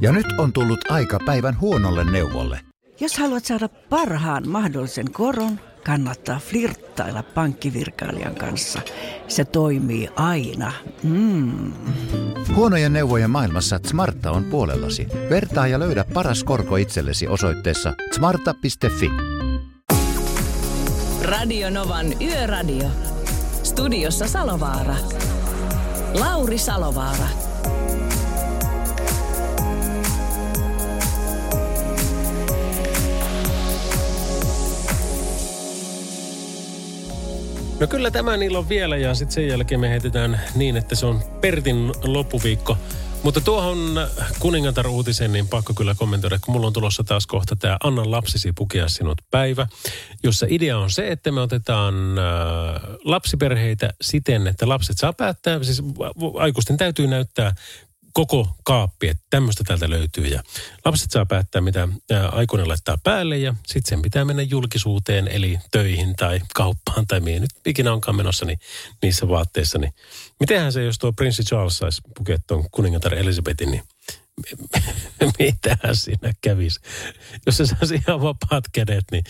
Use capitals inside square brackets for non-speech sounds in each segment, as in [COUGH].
Ja nyt on tullut aika päivän huonolle neuvolle. Jos haluat saada parhaan mahdollisen koron, kannattaa flirttailla pankkivirkailijan kanssa. Se toimii aina. Mm. Huonojen neuvojen maailmassa Smarta on puolellasi. Vertaa ja löydä paras korko itsellesi osoitteessa smarta.fi. Radio Novan Yöradio. Studiossa Salovaara. Lauri Salovaara. No kyllä tämän ilon vielä ja sitten sen jälkeen me heitetään niin, että se on Pertin loppuviikko. Mutta tuohon kuningatar-uutiseen niin pakko kyllä kommentoida, kun mulla on tulossa taas kohta tämä Anna lapsisi pukea sinut päivä, jossa idea on se, että me otetaan äh, lapsiperheitä siten, että lapset saa päättää, siis aikuisten täytyy näyttää koko kaappi, että tämmöistä täältä löytyy. Ja lapset saa päättää, mitä aikuinen laittaa päälle ja sitten sen pitää mennä julkisuuteen, eli töihin tai kauppaan tai mihin nyt ikinä onkaan menossa niin niissä vaatteissa. Niin mitenhän se, jos tuo prinssi Charles saisi pukea tuon kuningatar Elisabetin, niin [LAUGHS] mitähän siinä kävisi? Jos se saisi ihan vapaat kädet, niin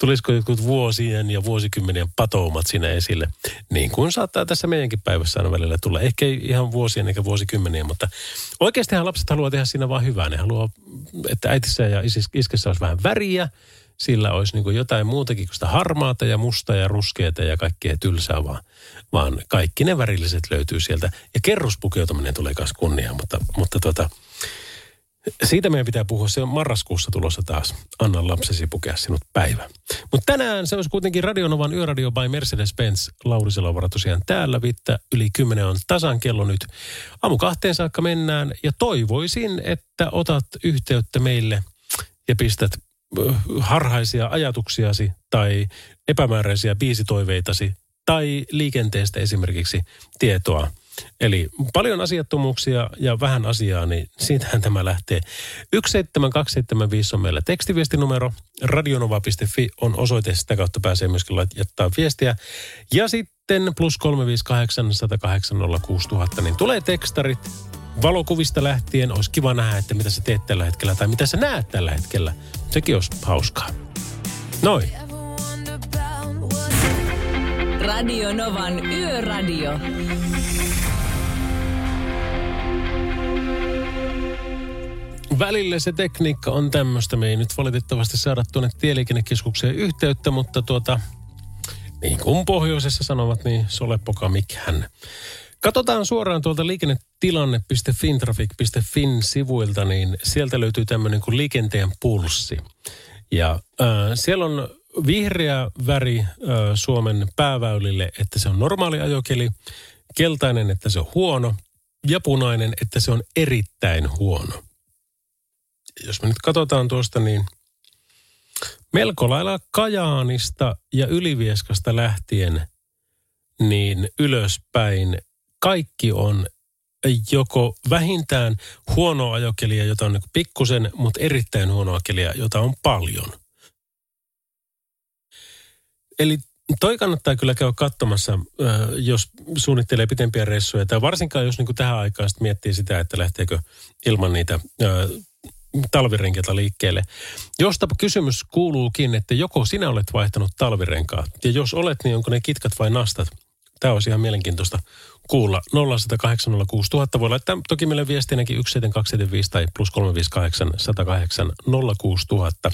tulisiko jotkut vuosien ja vuosikymmenien patoumat siinä esille? Niin kuin saattaa tässä meidänkin päivässä aina välillä tulla. Ehkä ei ihan vuosien eikä vuosikymmeniä, mutta oikeastihan lapset haluaa tehdä siinä vaan hyvää. Ne haluaa, että äitissä ja iskessä olisi vähän väriä, sillä olisi niin jotain muutakin kuin sitä harmaata ja musta ja ruskeata ja kaikkea tylsää, vaan, vaan kaikki ne värilliset löytyy sieltä. Ja kerrospukeutuminen tulee myös kunniaan, mutta, mutta tota, siitä meidän pitää puhua. Se on marraskuussa tulossa taas. Anna lapsesi pukea sinut päivä. Mutta tänään se olisi kuitenkin Radionovan Yöradio by Mercedes-Benz. Lauri Selovara tosiaan täällä. Vittä yli 10 on tasan kello nyt. Aamu kahteen saakka mennään. Ja toivoisin, että otat yhteyttä meille ja pistät harhaisia ajatuksiasi tai epämääräisiä biisitoiveitasi tai liikenteestä esimerkiksi tietoa Eli paljon asiattomuuksia ja vähän asiaa, niin siitähän tämä lähtee. 17275 on meillä tekstiviestinumero. Radionova.fi on osoite, sitä kautta pääsee myöskin jättää viestiä. Ja sitten plus 358 108 06000, niin tulee tekstarit valokuvista lähtien. Olisi kiva nähdä, että mitä sä teet tällä hetkellä tai mitä sä näet tällä hetkellä. Sekin olisi hauskaa. Noin. Radio Novan Yöradio. Välillä se tekniikka on tämmöistä. Me ei nyt valitettavasti saada tuonne tieliikennekeskukseen yhteyttä, mutta tuota, niin kuin pohjoisessa sanovat, niin solepoka mikään. Katsotaan suoraan tuolta liikennetilanne.fintraffic.fin sivuilta, niin sieltä löytyy tämmöinen kuin liikenteen pulssi. Ja äh, siellä on vihreä väri Suomen pääväylille, että se on normaali ajokeli, keltainen, että se on huono, ja punainen, että se on erittäin huono jos me nyt katsotaan tuosta, niin melko lailla Kajaanista ja Ylivieskasta lähtien niin ylöspäin kaikki on joko vähintään huonoa ajokelia, jota on niin pikkusen, mutta erittäin huonoa kelia, jota on paljon. Eli toi kannattaa kyllä käydä katsomassa, jos suunnittelee pitempiä reissuja, tai varsinkaan jos niin tähän aikaan miettii sitä, että lähteekö ilman niitä talvirenkeiltä liikkeelle. Josta kysymys kuuluukin, että joko sinä olet vaihtanut talvirenkaat, ja jos olet, niin onko ne kitkat vai nastat? Tämä olisi ihan mielenkiintoista kuulla. 0806000 voi laittaa toki meille viestiinäkin 17275 tai plus 358 108 06000.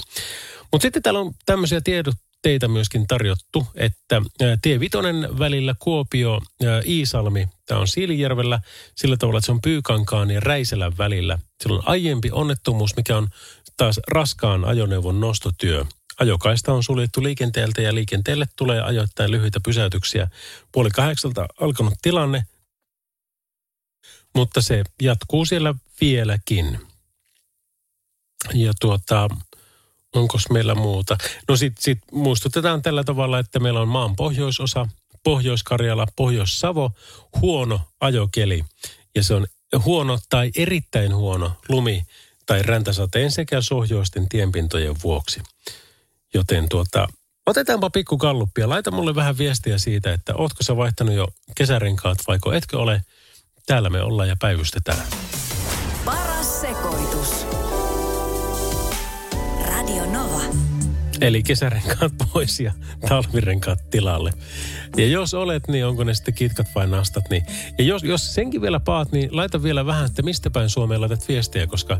Mutta sitten täällä on tämmöisiä tiedot, teitä myöskin tarjottu, että tie Vitonen välillä Kuopio, Iisalmi, tämä on Siilijärvellä, sillä tavalla, että se on Pyykankaan ja Räiselän välillä. Sillä on aiempi onnettomuus, mikä on taas raskaan ajoneuvon nostotyö. Ajokaista on suljettu liikenteeltä ja liikenteelle tulee ajoittain lyhyitä pysäytyksiä. Puoli kahdeksalta alkanut tilanne, mutta se jatkuu siellä vieläkin. Ja tuota, Onko meillä muuta? No sitten sit muistutetaan tällä tavalla, että meillä on maan pohjoisosa, Pohjois-Karjala, Pohjois-Savo, huono ajokeli. Ja se on huono tai erittäin huono lumi tai räntäsateen sekä sohjoisten tienpintojen vuoksi. Joten tuota, otetaanpa pikku kalluppia. Laita mulle vähän viestiä siitä, että ootko sä vaihtanut jo kesärenkaat vaiko etkö ole. Täällä me ollaan ja päivystetään. Paras sekoitus. Eli kesärenkaat pois ja talvirenkaat tilalle. Ja jos olet, niin onko ne sitten kitkat vai nastat. Niin. Ja jos, jos senkin vielä paat, niin laita vielä vähän, että mistä päin Suomeen laitat viestiä, koska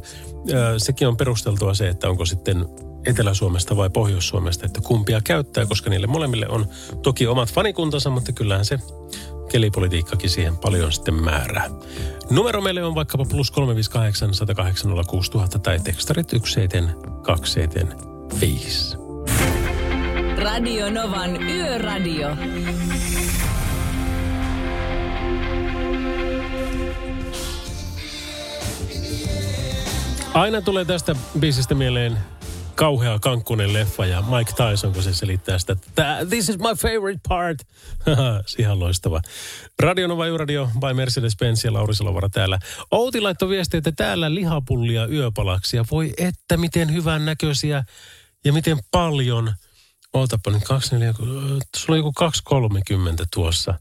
ö, sekin on perusteltua se, että onko sitten Etelä-Suomesta vai Pohjois-Suomesta, että kumpia käyttää, koska niille molemmille on toki omat fanikuntansa, mutta kyllähän se kelipolitiikkakin siihen paljon sitten määrää. Numero meille on vaikkapa plus 358 108 06000 tai tekstarit 17275. Radio Novan Yöradio. Aina tulee tästä biisistä mieleen kauhea kankkunen leffa ja Mike Tyson, kun se selittää sitä, että this is my favorite part. [LAUGHS] Ihan loistava. Radio Nova Radio by Mercedes-Benz ja Lauri Salovara täällä. Outi laittoi viestiä, että täällä lihapullia yöpalaksia. Voi että miten hyvän näköisiä ja miten paljon. Ootapa nyt 24, sulla on joku 230 tuossa.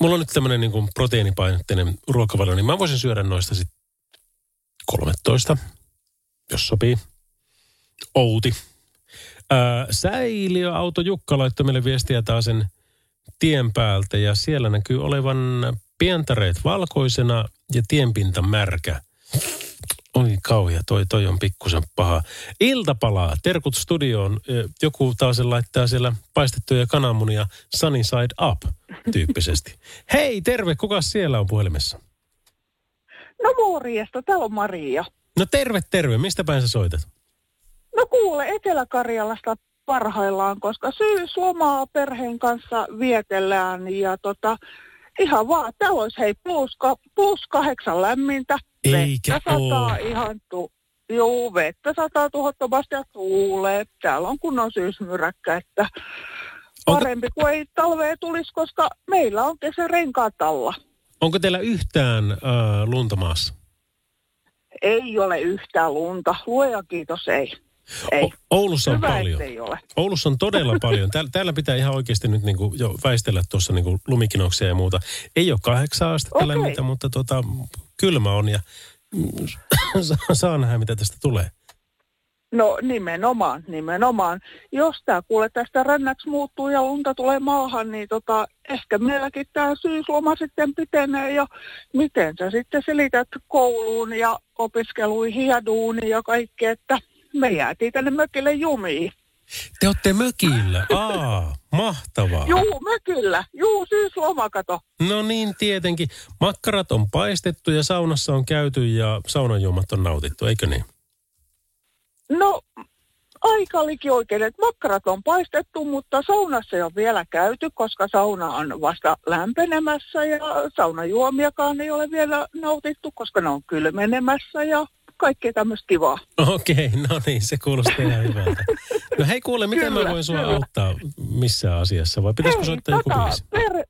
Mulla on nyt tämmöinen niin proteiinipainotteinen ruokavalio, niin mä voisin syödä noista sitten 13, jos sopii. Outi. Ää, säiliöauto Jukka laittoi meille viestiä taas sen tien päältä ja siellä näkyy olevan pientareet valkoisena ja tienpinta märkä. Oi kauhia, toi, toi on pikkusen paha. Iltapalaa, terkut studioon. Joku taas laittaa siellä paistettuja kananmunia sunny side up tyyppisesti. [LAUGHS] Hei, terve, kuka siellä on puhelimessa? No morjesta, täällä on Maria. No terve, terve. Mistä päin sä soitat? No kuule, Etelä-Karjalasta parhaillaan, koska syyslomaa perheen kanssa vietellään ja tota, ihan vaan, täällä olisi hei plus, ka, plus kahdeksan lämmintä. Eikä vettä sataa oo. ihan tu, Juu, vettä sataa tuhottomasti ja tuulee. Täällä on kunnon syysmyräkkä, että Onko- parempi kuin ei talvea tulisi, koska meillä on kesärenkaat alla. Onko teillä yhtään äh, lunta maassa? Ei ole yhtään lunta. Luoja kiitos, ei. Ei. O- Oulussa on Hyvä, paljon. ettei ole. Oulussa on todella [LAUGHS] paljon. Täällä, täällä pitää ihan oikeasti nyt niinku jo väistellä tuossa niinku lumikinoksia ja muuta. Ei ole kahdeksan astetta Okei. lämmintä, mutta tota, kylmä on ja mm, [LAUGHS] saa- saa nähdä, mitä tästä tulee. No nimenomaan, nimenomaan. Jos tämä kuule tästä rännäksi muuttuu ja lunta tulee maahan, niin tota, ehkä meilläkin tämä syysloma sitten pitenee ja miten sä sitten selität kouluun ja opiskeluihin ja duuniin ja kaikki, että me jäätiin tänne mökille jumiin. Te olette mökillä. [LAUGHS] Aa, mahtavaa. Juu, mökillä. Juu, syysloma, kato. No niin, tietenkin. Makkarat on paistettu ja saunassa on käyty ja saunanjuomat on nautittu, eikö niin? No, aika liki oikein, että makkarat on paistettu, mutta saunassa ei ole vielä käyty, koska sauna on vasta lämpenemässä ja saunajuomiakaan ei ole vielä nautittu, koska ne on kylmenemässä ja kaikkea tämmöistä kivaa. Okei, no niin, se kuulostaa ihan hyvältä. No hei kuule, miten mä Kyllä, voin sua kyllä. auttaa missään asiassa vai pitäisikö soittaa joku tota, biisi? per...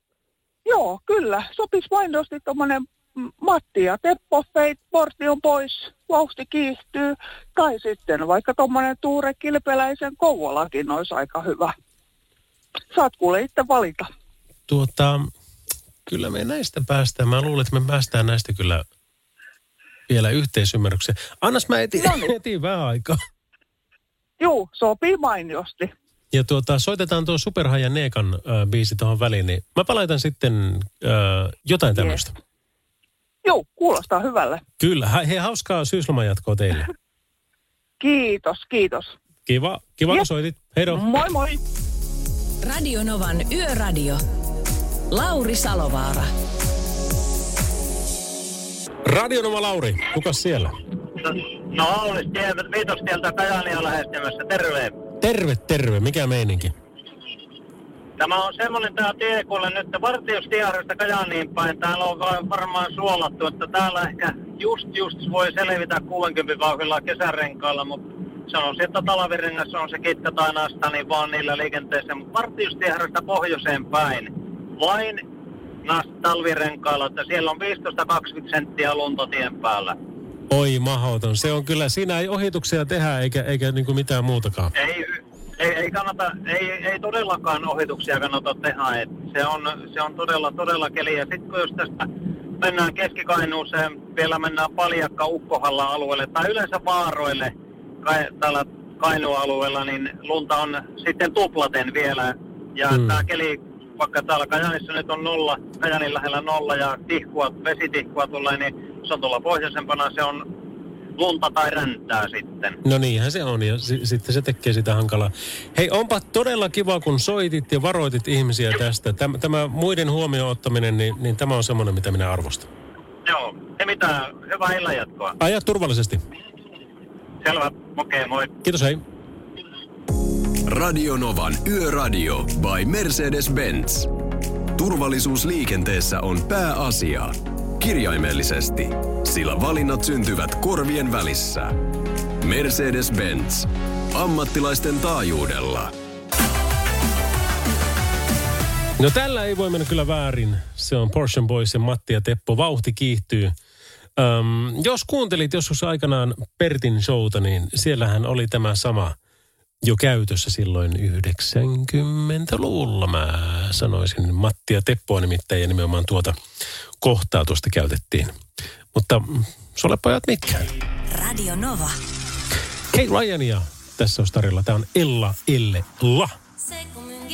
Joo, kyllä. Sopisi mainostit tuommoinen Matti ja Teppo Feit, portti on pois, vauhti kiihtyy. Tai sitten vaikka tuommoinen Tuure Kilpeläisen Kouvolakin olisi aika hyvä. Saat kuule itse valita. Tuota, kyllä me näistä päästään. Mä luulen, että me päästään näistä kyllä vielä yhteisymmärrykseen. Annas mä etin, No niin. [LAUGHS] etin vähän aikaa. Juu, sopii mainiosti. Ja tuota, soitetaan tuo Superhaja Neekan äh, biisi tuohon väliin, niin mä palaitan sitten äh, jotain tämmöistä. Juu, kuulostaa hyvälle. Kyllä, hei hei, hauskaa syysloman jatkoa teille. [LAUGHS] Kiitos, kiitos. Kiva, kiva kun soitit. Heido. Moi moi. Radio Novan Yöradio. Lauri Salovaara. Radionoma Lauri, kuka siellä? No Aulis tieltä, viitostieltä Kajania lähestymässä, terve. Terve, terve. Mikä meininki? Tämä on semmoinen tämä tie, kuule nyt Vartiustieharjoista Kajaniin päin. Täällä on va- varmaan suolattu, että täällä ehkä just just voi selvitä 60 vauhdilla kesärenkailla, mutta sanoisin, että talvirengassa on se kitka tai nasta, niin vaan niillä liikenteessä. Mutta Vartiustieharjoista pohjoiseen päin, vain talvirenkailla, että siellä on 15-20 senttiä lunta tien päällä. Oi mahdoton. Se on kyllä, siinä ei ohituksia tehdä eikä, eikä niinku mitään muutakaan. Ei, ei, ei, kannata, ei, ei todellakaan ohituksia kannata tehdä. Et se, on, se on todella, todella keli. Ja sitten kun jos tästä mennään Keski-Kainuuseen, vielä mennään Paljakka Ukkohalla alueelle tai yleensä Vaaroille, kai, täällä Kainu-alueella, niin lunta on sitten tuplaten vielä. Ja Mm. mm. tämä keli, vaikka täällä Kajanissa nyt on nolla, Kajanin lähellä nolla ja tihkua, vesitihkua tulee, niin se on tuolla pohjoisempana, se on lunta tai räntää sitten. No niinhän se on ja si- sitten se tekee sitä hankalaa. Hei, onpa todella kiva, kun soitit ja varoitit ihmisiä tästä. Tämä, tämä muiden huomioon ottaminen, niin, niin tämä on semmoinen, mitä minä arvostan. Joo, ei mitään, hyvää illanjatkoa. Aja turvallisesti. Selvä, okei, okay, moi. Kiitos, hei. Radionovan Yöradio by Mercedes-Benz. Turvallisuus liikenteessä on pääasia. Kirjaimellisesti, sillä valinnat syntyvät korvien välissä. Mercedes-Benz. Ammattilaisten taajuudella. No tällä ei voi mennä kyllä väärin. Se on Porsche Boys ja Matti ja Teppo. Vauhti kiihtyy. Öm, jos kuuntelit joskus aikanaan Pertin showta, niin siellähän oli tämä sama jo käytössä silloin 90-luvulla, mä sanoisin. Matti ja Teppoa nimittäin ja nimenomaan tuota kohtaa tuosta käytettiin. Mutta mm, sulle pojat mitkään. Radio Nova. Kate Ryania tässä olisi tarjolla. Tämä on Ella Elle La. C'est comme une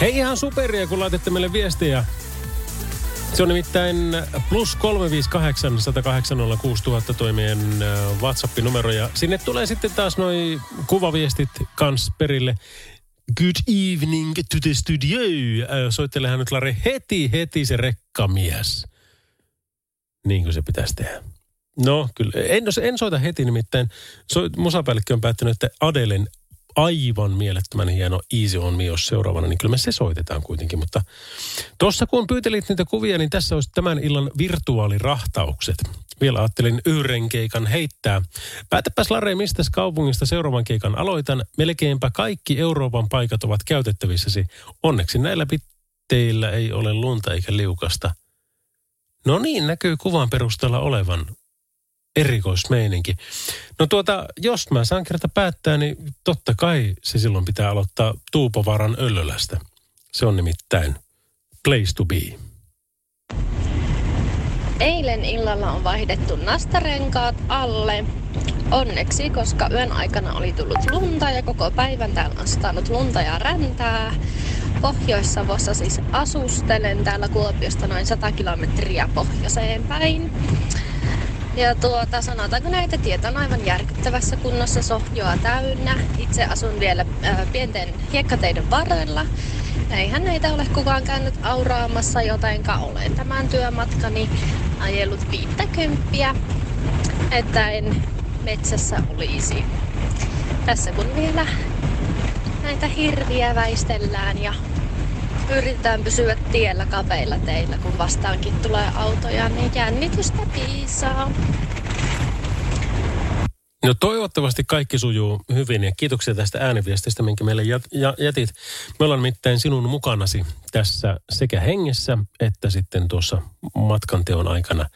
Hei ihan superia, kun laitatte meille viestejä. Se on nimittäin plus 358 108 6000 toimien WhatsApp-numero. Ja sinne tulee sitten taas noi kuvaviestit kans perille. Good evening to the studio. Soittelehan nyt Lare heti, heti se rekkamies. Niin kuin se pitäisi tehdä. No kyllä, en, en soita heti nimittäin. So, musapäällikkö on päättänyt, että Adelen aivan mielettömän hieno Easy on Me olisi seuraavana, niin kyllä me se soitetaan kuitenkin. Mutta tuossa kun pyytelit niitä kuvia, niin tässä olisi tämän illan virtuaalirahtaukset. Vielä ajattelin yhden keikan heittää. Päätäpäs Lare, mistä kaupungista seuraavan keikan aloitan. Melkeinpä kaikki Euroopan paikat ovat käytettävissäsi. Onneksi näillä pitteillä ei ole lunta eikä liukasta. No niin, näkyy kuvan perusteella olevan erikoismeininki. No tuota, jos mä saan kerta päättää, niin totta kai se silloin pitää aloittaa Tuupovaaran Öllölästä. Se on nimittäin place to be. Eilen illalla on vaihdettu nastarenkaat alle. Onneksi, koska yön aikana oli tullut lunta ja koko päivän täällä on satanut lunta ja räntää. Pohjois-Savossa siis asustelen täällä Kuopiosta noin 100 kilometriä pohjoiseen päin. Ja tuota, sanotaanko näitä tietä on aivan järkyttävässä kunnossa sohjoa täynnä. Itse asun vielä ää, pienten hiekkateiden varrella. Eihän näitä ole kukaan käynyt auraamassa, jotenka olen tämän työmatkani ajellut viittäkymppiä, että en metsässä olisi. Tässä kun vielä näitä hirviä väistellään ja yritetään pysyä tiellä kapeilla teillä, kun vastaankin tulee autoja, niin jännitystä piisaa. No toivottavasti kaikki sujuu hyvin ja kiitoksia tästä ääniviestistä, minkä meille jätit. Me ollaan nimittäin sinun mukanasi tässä sekä hengessä että sitten tuossa matkanteon aikana.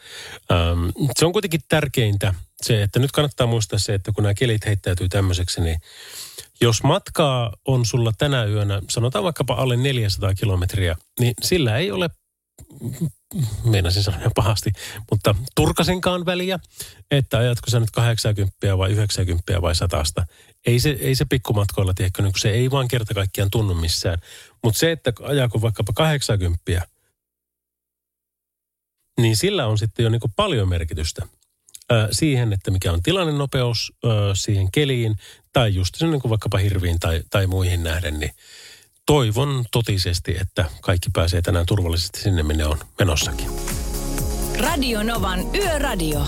Ähm, se on kuitenkin tärkeintä se, että nyt kannattaa muistaa se, että kun nämä kelit heittäytyy tämmöiseksi, niin jos matkaa on sulla tänä yönä, sanotaan vaikkapa alle 400 kilometriä, niin sillä ei ole meinasin sanoa pahasti, mutta turkasenkaan väliä, että ajatko sä nyt 80 vai 90 vai 100. Ei se, ei se pikkumatkoilla, tiedätkö, niin se ei vaan kerta kaikkiaan tunnu missään. Mutta se, että ajaako vaikkapa 80, niin sillä on sitten jo niin paljon merkitystä siihen, että mikä on tilannenopeus siihen keliin, tai just sen niin kuin vaikkapa hirviin tai, tai muihin nähden, niin toivon totisesti, että kaikki pääsee tänään turvallisesti sinne, minne on menossakin. Radio Novan Yöradio.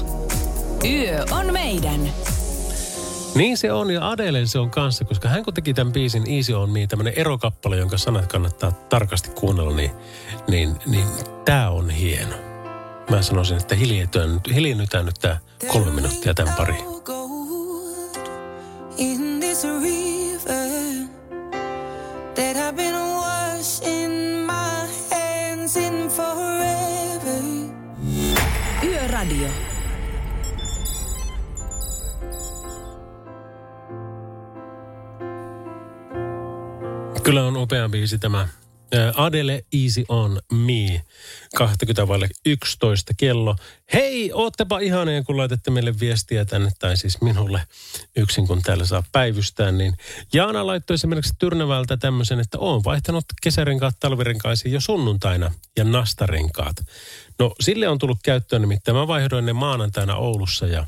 Yö on meidän. Niin se on ja Adele se on kanssa, koska hän kun teki tämän biisin Easy on Me, tämmöinen erokappale, jonka sanat kannattaa tarkasti kuunnella, niin, niin, niin tämä on hieno. Mä sanoisin, että hiljennytään, hiljennytään nyt tämä kolme minuuttia tämän pariin. in this river that I've been washing my hands in forever. Yöradio. Kyllä on upea biisi tämä. Adele Easy on Me, 20 vaille 11 kello. Hei, oottepa ihania, kun laitatte meille viestiä tänne, tai siis minulle yksin, kun täällä saa päivystää. Niin Jaana laittoi esimerkiksi Tyrnävältä tämmöisen, että oon vaihtanut kesärenkaat talvirenkaisiin jo sunnuntaina ja nastarenkaat. No sille on tullut käyttöön, nimittäin mä vaihdoin ne maanantaina Oulussa ja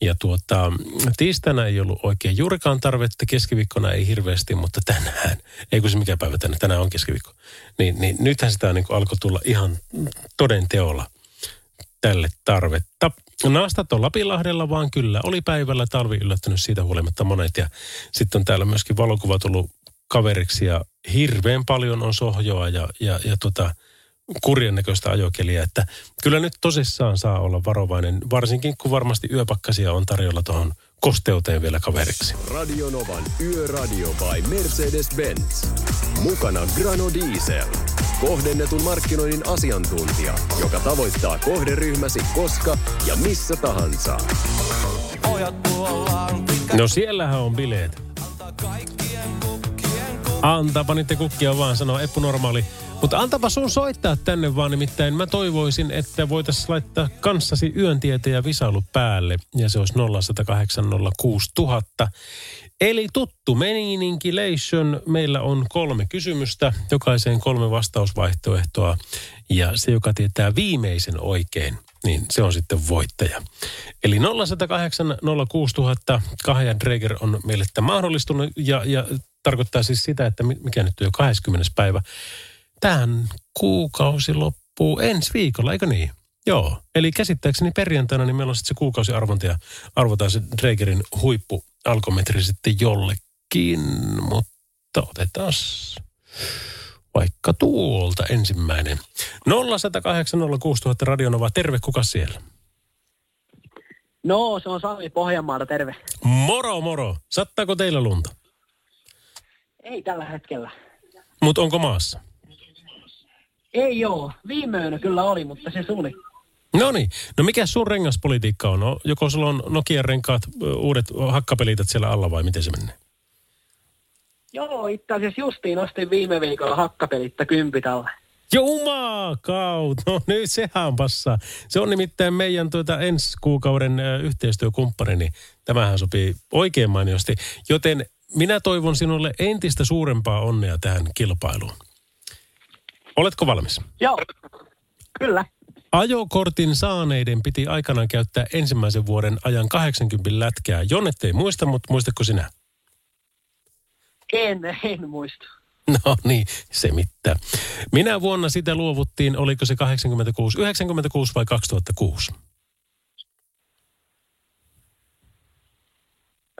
ja tuota, tiistaina ei ollut oikein juurikaan tarvetta, keskiviikkona ei hirveästi, mutta tänään, ei kun se mikä päivä tänään, tänään on keskiviikko, niin, niin nythän sitä niin alkoi tulla ihan toden teolla tälle tarvetta. Naastat on Lapilahdella vaan kyllä, oli päivällä talvi yllättänyt siitä huolimatta monet ja sitten on täällä myöskin valokuva tullut kaveriksi ja hirveän paljon on sohjoa ja, ja, ja tota, kurjan näköistä ajokeliä, että kyllä nyt tosissaan saa olla varovainen, varsinkin kun varmasti yöpakkasia on tarjolla tuohon kosteuteen vielä kaveriksi. Radio Novan Yöradio by Mercedes-Benz. Mukana Grano Diesel. Kohdennetun markkinoinnin asiantuntija, joka tavoittaa kohderyhmäsi koska ja missä tahansa. No siellähän on bileet. Antapa niiden kukkia vaan, sanoo Eppu Normaali. Mutta antapa sun soittaa tänne vaan, nimittäin mä toivoisin, että voitaisiin laittaa kanssasi yöntietä ja visailu päälle. Ja se olisi 0806000. Eli tuttu meninkilation. Meillä on kolme kysymysta, jokaiseen kolme vastausvaihtoehtoa. Ja se, joka tietää viimeisen oikein, niin se on sitten voittaja. Eli 0108 06000, Kahja Dreger on meille tämä mahdollistunut ja, ja tarkoittaa siis sitä, että mikä nyt on jo 20. päivä. Tähän kuukausi loppuu ensi viikolla, eikö niin? Joo, eli käsittääkseni perjantaina niin meillä on sitten se kuukausiarvonta ja arvotaan se Dregerin huippu alkometri sitten jollekin, mutta otetaan vaikka tuolta ensimmäinen. 0108 06000 Radionova, terve, kuka siellä? No, se on Sami Pohjanmaalta, terve. Moro, moro. Sattaako teillä lunta? Ei tällä hetkellä. Mutta onko maassa? Ei joo. Viime yönä kyllä oli, mutta se suli. No niin. No mikä sun rengaspolitiikka on? No, joko sulla on Nokian renkaat, uudet hakkapelitat siellä alla vai miten se menee? Joo, itse asiassa justiin ostin viime viikolla hakkapelitta kympitalle. Jumakaut, no nyt sehän passaa. Se on nimittäin meidän tuota ensi kuukauden yhteistyökumppani, niin tämähän sopii oikein mainiosti. Joten minä toivon sinulle entistä suurempaa onnea tähän kilpailuun. Oletko valmis? Joo, kyllä. Ajokortin saaneiden piti aikanaan käyttää ensimmäisen vuoden ajan 80 lätkää. Jonnet ei muista, mutta muistatko sinä? En, en muista. No niin, se mitään. Minä vuonna sitä luovuttiin, oliko se 86, 96 vai 2006?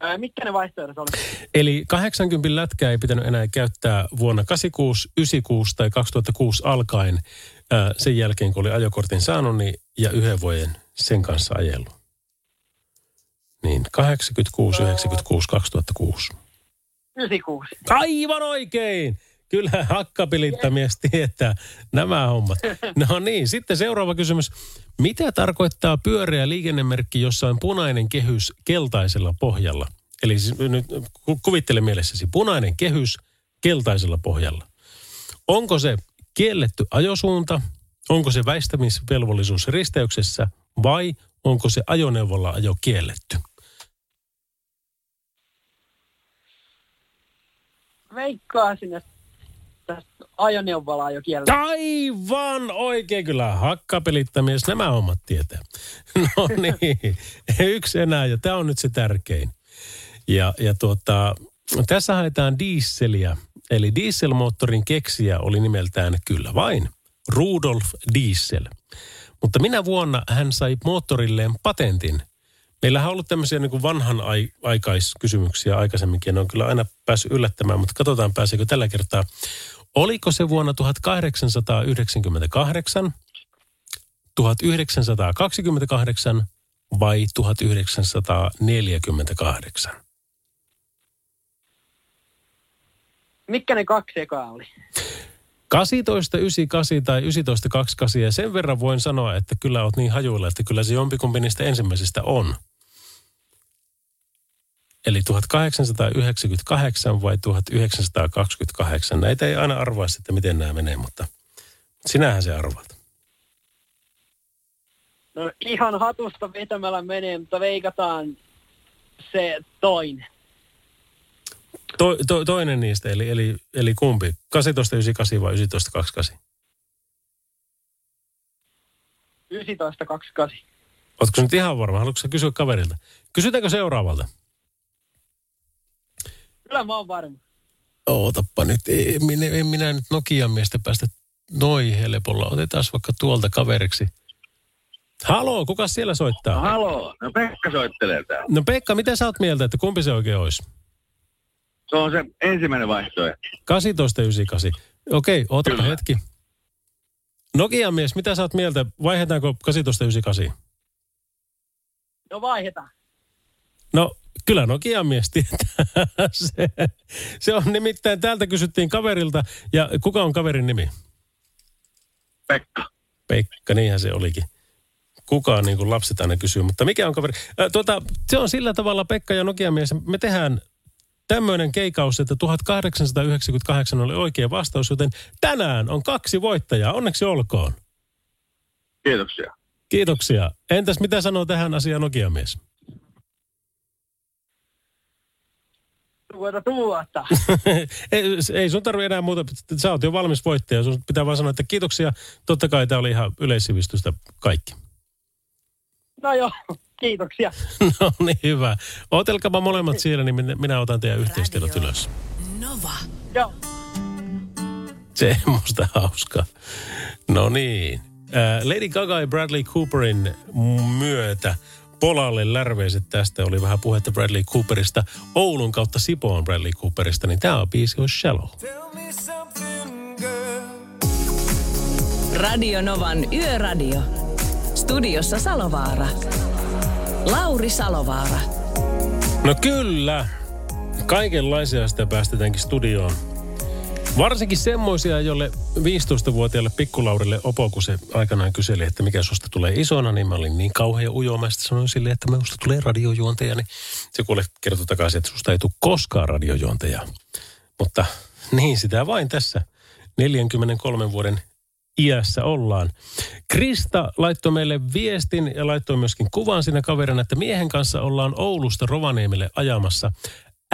Ää, mitkä ne vaihtoehdot oli? Eli 80 lätkää ei pitänyt enää käyttää vuonna 86, 96 tai 2006 alkaen ää, sen jälkeen, kun oli ajokortin saanut niin, ja yhden vuoden sen kanssa ajellut. Niin 86, 96, 2006. 96. Aivan oikein! Kyllä hakkapilittamies tietää nämä hommat. No niin, sitten seuraava kysymys. Mitä tarkoittaa pyöreä liikennemerkki, jossa on punainen kehys keltaisella pohjalla? Eli siis nyt ku- kuvittele mielessäsi punainen kehys keltaisella pohjalla. Onko se kielletty ajosuunta? Onko se väistämisvelvollisuus risteyksessä vai onko se ajoneuvolla ajo kielletty? Veikkaasin, että tästä ajoneuvolla jo kieltä. Aivan oikein kyllä. Hakkapelittämies nämä hommat tietää. [LAUGHS] No niin, yksi enää ja tämä on nyt se tärkein. Ja, ja tuota, tässä haetaan dieseliä. Eli dieselmoottorin keksijä oli nimeltään kyllä vain Rudolf Diesel. Mutta minä vuonna hän sai moottorilleen patentin. Meillähän on ollut tämmöisiä niin kuin vanhan ai- aikaiskysymyksiä aikaisemminkin. Ne on kyllä aina päässyt yllättämään, mutta katsotaan pääseekö tällä kertaa. Oliko se vuonna 1898, 1928 vai 1948? Mitkä ne kaksi ekaa oli? 1898 tai 1928 ja sen verran voin sanoa, että kyllä oot niin hajuilla, että kyllä se jompikumpi niistä ensimmäisistä on. Eli 1898 vai 1928. Näitä ei aina arvaa sitten, miten nämä menee, mutta sinähän se arvaat. No ihan hatusta vetämällä menee, mutta veikataan se toinen. To, to, toinen niistä, eli, eli, eli kumpi? 1898 vai 1928? 1928. Oletko nyt ihan varma? Haluatko sä kysyä kaverilta? Kysytäänkö seuraavalta? Kyllä mä oon varma. Ootappa nyt, en minä, en minä nyt Nokian miestä päästä noin helpolla. Otetaan vaikka tuolta kaveriksi. Haloo, kuka siellä soittaa? Halo, no Pekka soittelee täällä. No Pekka, mitä sä oot mieltä, että kumpi se oikein olisi? Se on se ensimmäinen vaihtoehto. 1898. Okei, ootapa Kyllä. hetki. Nokian mies, mitä sä oot mieltä? Vaihdetaanko 1898? No vaihdetaan. No, kyllä Nokian mies tietää. [LAUGHS] se, se on nimittäin, täältä kysyttiin kaverilta. Ja kuka on kaverin nimi? Pekka. Pekka, niinhän se olikin. Kukaan niin kuin lapset aina kysyy, mutta mikä on kaveri? Ää, tuota, se on sillä tavalla Pekka ja Nokian mies. Me tehdään tämmöinen keikaus, että 1898 oli oikea vastaus, joten tänään on kaksi voittajaa. Onneksi olkoon. Kiitoksia. Kiitoksia. Entäs mitä sanoo tähän asiaan Nokian mies? Tuota tuota. [LAUGHS] ei, ei sun tarvitse enää muuta. Sä oot jo valmis voittaja. Sun pitää vaan sanoa, että kiitoksia. Totta kai tämä oli ihan yleissivistystä kaikki. No joo, kiitoksia. [LAUGHS] no niin, hyvä. Ootelkaapa molemmat siellä, niin minä, minä otan teidän yhteystiedot ylös. Nova. Joo. Semmoista hauskaa. No niin. Äh, Lady Gaga ja Bradley Cooperin myötä Polalle lärveiset tästä. Oli vähän puhetta Bradley Cooperista. Oulun kautta Sipoon Bradley Cooperista, niin tämä on biisi on Shallow. Radio Novan Yöradio. Studiossa Salovaara. Lauri Salovaara. No kyllä. Kaikenlaisia sitä päästetäänkin studioon. Varsinkin semmoisia, jolle 15-vuotiaalle pikkulaurille Opo, kun se aikanaan kyseli, että mikä susta tulee isona, niin mä olin niin kauhean ujo. Mä sitten sanoin sille, että minusta tulee radiojuontaja, niin se kuule kertoi takaisin, että susta ei tule koskaan radiojuontaja. Mutta niin sitä vain tässä 43 vuoden iässä ollaan. Krista laittoi meille viestin ja laittoi myöskin kuvan siinä kaverina, että miehen kanssa ollaan Oulusta Rovaniemelle ajamassa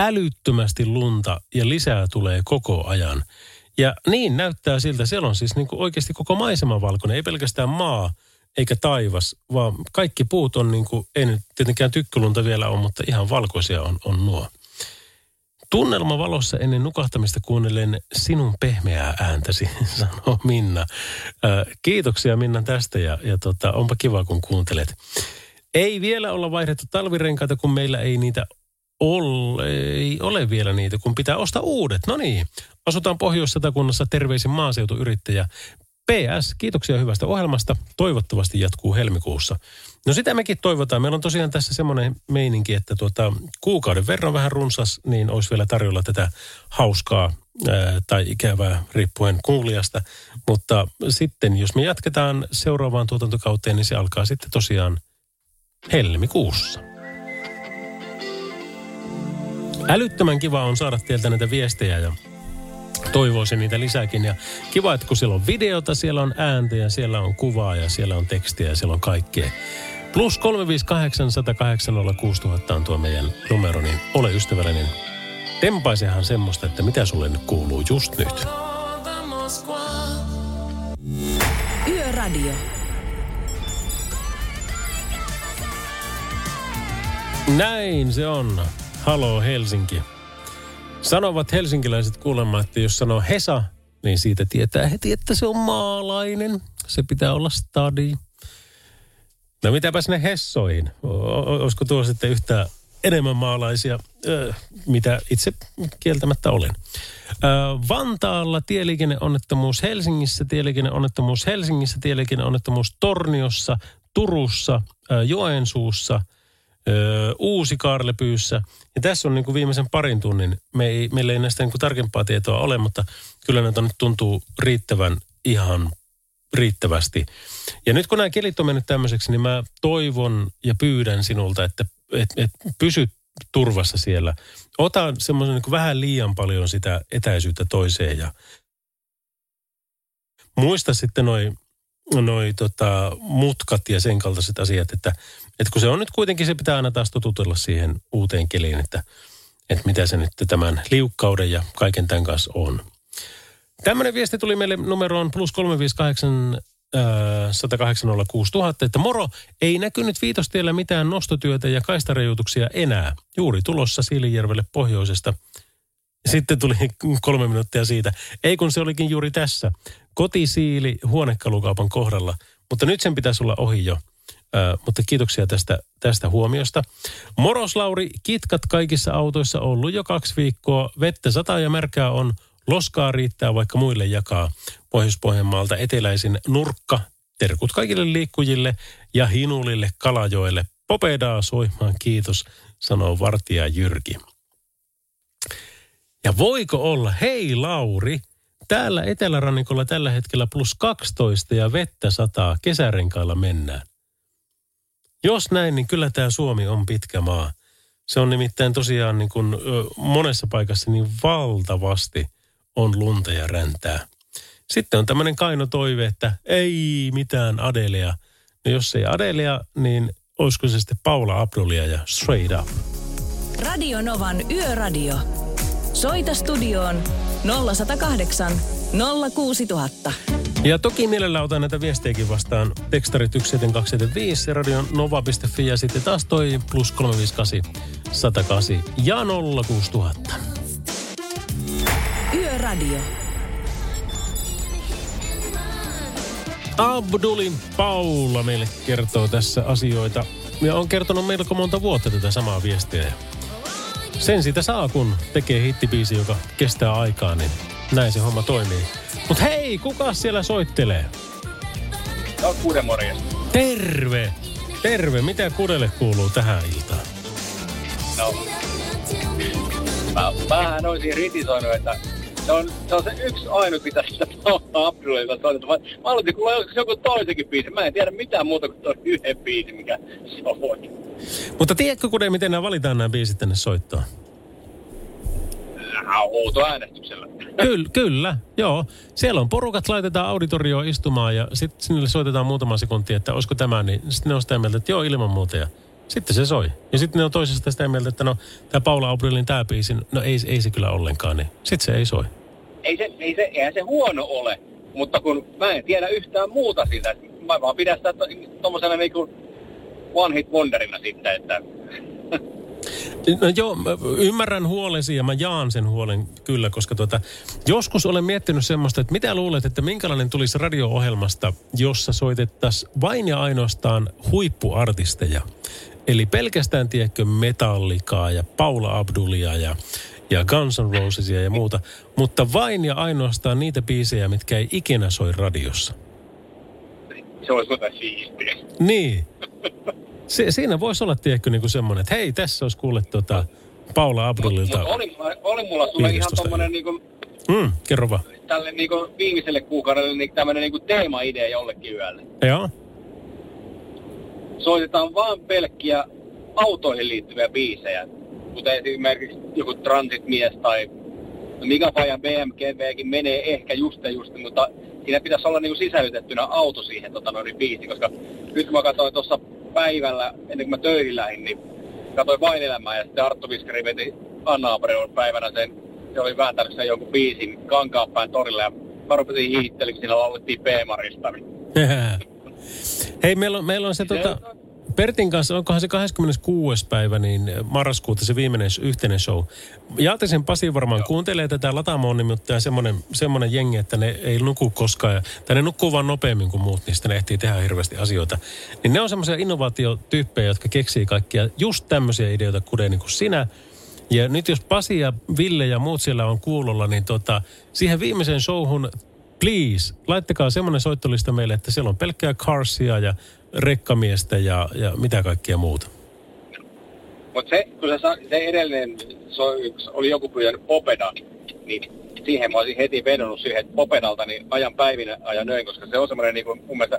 älyttömästi lunta ja lisää tulee koko ajan. Ja niin näyttää siltä, siellä on siis niin kuin oikeasti koko maisema valkoinen, ei pelkästään maa eikä taivas, vaan kaikki puut on niin kuin, ei nyt tietenkään tykkylunta vielä ole, mutta ihan valkoisia on, on nuo. Tunnelma valossa ennen nukahtamista kuunnellen sinun pehmeää ääntäsi, [LAUGHS] sanoo Minna. Ää, kiitoksia Minna tästä ja, ja tota, onpa kiva kun kuuntelet. Ei vielä olla vaihdettu talvirenkaita, kun meillä ei niitä ole, ei ole vielä niitä, kun pitää ostaa uudet. No niin, asutaan Pohjois-Satakunnassa terveisin maaseutuyrittäjä. PS, kiitoksia hyvästä ohjelmasta. Toivottavasti jatkuu helmikuussa. No sitä mekin toivotaan. Meillä on tosiaan tässä semmoinen meininki, että tuota, kuukauden verran vähän runsas, niin olisi vielä tarjolla tätä hauskaa ää, tai ikävää riippuen kuulijasta. Mutta sitten, jos me jatketaan seuraavaan tuotantokauteen, niin se alkaa sitten tosiaan helmikuussa. Älyttömän kiva on saada teiltä näitä viestejä ja toivoisin niitä lisääkin. Ja kiva, että kun siellä on videota, siellä on ääntä ja siellä on kuvaa ja siellä on tekstiä ja siellä on kaikkea. Plus 358 108 6000 on tuo meidän numero, niin ole ystävällinen. Tempaisehan semmoista, että mitä sulle nyt kuuluu just nyt. Yöradio. Näin se on. Halo Helsinki. Sanovat helsinkiläiset kuulemma, että jos sanoo Hesa, niin siitä tietää heti, että se on maalainen. Se pitää olla stadi. No mitäpäs ne Hessoihin? Olisiko tuo sitten yhtä enemmän maalaisia, mitä itse kieltämättä olen. Vantaalla tieliikenneonnettomuus Helsingissä, tieliikenneonnettomuus Helsingissä, tieliikenneonnettomuus Torniossa, Turussa, Joensuussa – Öö, uusi Kaarlepyyssä. Ja tässä on niin kuin viimeisen parin tunnin, me ei, meillä ei näistä niin kuin tarkempaa tietoa ole, mutta kyllä näitä nyt tuntuu riittävän ihan riittävästi. Ja nyt kun nämä kelit on mennyt tämmöiseksi, niin mä toivon ja pyydän sinulta, että et, et pysyt turvassa siellä. Ota semmoisen niin vähän liian paljon sitä etäisyyttä toiseen ja muista sitten noi, noi tota, mutkat ja sen kaltaiset asiat, että, että kun se on nyt kuitenkin, se pitää aina taas totutella siihen uuteen keliin, että, että mitä se nyt tämän liukkauden ja kaiken tämän kanssa on. Tämmöinen viesti tuli meille numeroon plus 358 108 000, että moro, ei näkynyt viitostiellä mitään nostotyötä ja kaistarajoituksia enää. Juuri tulossa Siilijärvelle pohjoisesta. Sitten tuli [LAUGHS] kolme minuuttia siitä. Ei kun se olikin juuri tässä. Kotisiili huonekalukaupan kohdalla. Mutta nyt sen pitäisi olla ohi jo. Ö, mutta kiitoksia tästä, tästä huomiosta. Moros Lauri, kitkat kaikissa autoissa ollut jo kaksi viikkoa. Vettä sataa ja märkää on. Loskaa riittää vaikka muille jakaa. Pohjois-Pohjanmaalta eteläisin nurkka. Terkut kaikille liikkujille ja hinulille Kalajoelle. Popedaa soimaan kiitos, sanoo vartija Jyrki. Ja voiko olla, hei Lauri, täällä etelärannikolla tällä hetkellä plus 12 ja vettä sataa, kesärenkailla mennään. Jos näin, niin kyllä tämä Suomi on pitkä maa. Se on nimittäin tosiaan niin kuin, monessa paikassa niin valtavasti on lunta ja räntää. Sitten on tämmöinen kaino toive, että ei mitään Adelea. No jos ei Adelea, niin olisiko se sitten Paula Abdulia ja Straight Up. Radio Novan Yöradio. Soita studioon 0108 06000. Ja toki mielellä otan näitä viestejäkin vastaan. Tekstarit 17275 ja radion nova.fi ja sitten taas toi plus 358 108 ja 06000. Yöradio. Abdulin Paula meille kertoo tässä asioita. Ja on kertonut melko monta vuotta tätä samaa viestiä. Sen siitä saa, kun tekee hittibiisi, joka kestää aikaa, niin näin se homma toimii. Mutta hei, kuka siellä soittelee? No, kuuden morjens. Terve! Terve, mitä kudelle kuuluu tähän iltaan? No, mä, mähän olisin ritisoinut, että se on, se on se yksi ainut, mitä sitä [LAUGHS] Abdulilta soitetaan. Mä, mä kuulla joskus joku toisenkin biisi. Mä en tiedä mitään muuta kuin tuo yhden biisi, mikä soi. Mutta tiedätkö, kude, miten nämä valitaan nämä biisit tänne soittoon? Huutoäänestyksellä. Kyllä, kyllä, joo. Siellä on porukat, laitetaan auditorioon istumaan ja sitten sinne soitetaan muutama sekunti, että olisiko tämä, niin sitten ne on sitä mieltä, että joo, ilman muuta. Ja sitten se soi. Ja sitten ne on toisesta sitä mieltä, että no, tämä Paula Abrilin tämä biisi, no ei, ei se kyllä ollenkaan, niin sitten se ei soi. Ei se, ei se, eihän se huono ole, mutta kun mä en tiedä yhtään muuta siitä. Mä vaan pidän sitä tuommoisena niinku one hit wonderina sitten, että [LAUGHS] No joo, mä ymmärrän huolesi ja mä jaan sen huolen kyllä, koska tuota, joskus olen miettinyt semmoista, että mitä luulet, että minkälainen tulisi radio-ohjelmasta, jossa soitettaisiin vain ja ainoastaan huippuartisteja. Eli pelkästään, tiedätkö, Metallikaa ja Paula Abdulia ja, ja Guns N' Rosesia ja muuta, mutta vain ja ainoastaan niitä biisejä, mitkä ei ikinä soi radiossa. se olisi jotain siistiä. Niin. [LAUGHS] Se, siinä voisi olla, tiedätkö, niin kuin semmoinen, että hei, tässä olisi kuule tota, Paula Abdulilta. Mutta oli, mulla- oli mulla sulle ihan tommonen niinku, Mm, kerro vaan. tälle niinku viimeiselle kuukaudelle niin tämmönen niinku teema-idea jollekin yölle. Joo. Soitetaan vaan pelkkiä autoihin liittyviä biisejä. Kuten esimerkiksi joku Transit-mies tai no Mika Fajan BMGVkin menee ehkä just ja just, mutta siinä pitäisi olla niinku sisällytettynä auto siihen tota, noin biisi, koska nyt kun mä katsoin tuossa päivällä, ennen kuin mä töihin lähdin, niin katsoin vain elämää ja sitten Arttu Viskari veti Anna päivänä sen, se oli vääntänyt sen jonkun biisin Kankaanpään torille ja mä rupesin hiittelyyn, kun siinä laulettiin P-Marista. Hei, meillä on, meillä on se tota, Pertin kanssa, onkohan se 26. päivä, niin marraskuuta se viimeinen yhteinen show. Jaatisen Pasi varmaan kuuntelee tätä Latamoon nimittäin semmoinen, semmoinen jengi, että ne ei nuku koskaan. ja- Tai ne nukkuu vaan nopeammin kuin muut, niin sitten ne ehtii tehdä hirveästi asioita. Niin ne on semmoisia innovaatiotyyppejä, jotka keksii kaikkia just tämmöisiä ideoita, kuten niin kuin sinä. Ja nyt jos Pasi ja Ville ja muut siellä on kuulolla, niin tota, siihen viimeiseen showhun, please, laittakaa semmoinen soittolista meille, että siellä on pelkkää Carsia ja rekkamiestä ja, ja mitä kaikkea muuta. Mutta se, kun se, sa- se edellinen se oli joku pyytänyt Popeda, niin siihen mä olisin heti vedonnut siihen, että Popedalta niin ajan päivinä ajan nöin, koska se on semmoinen niin mun mielestä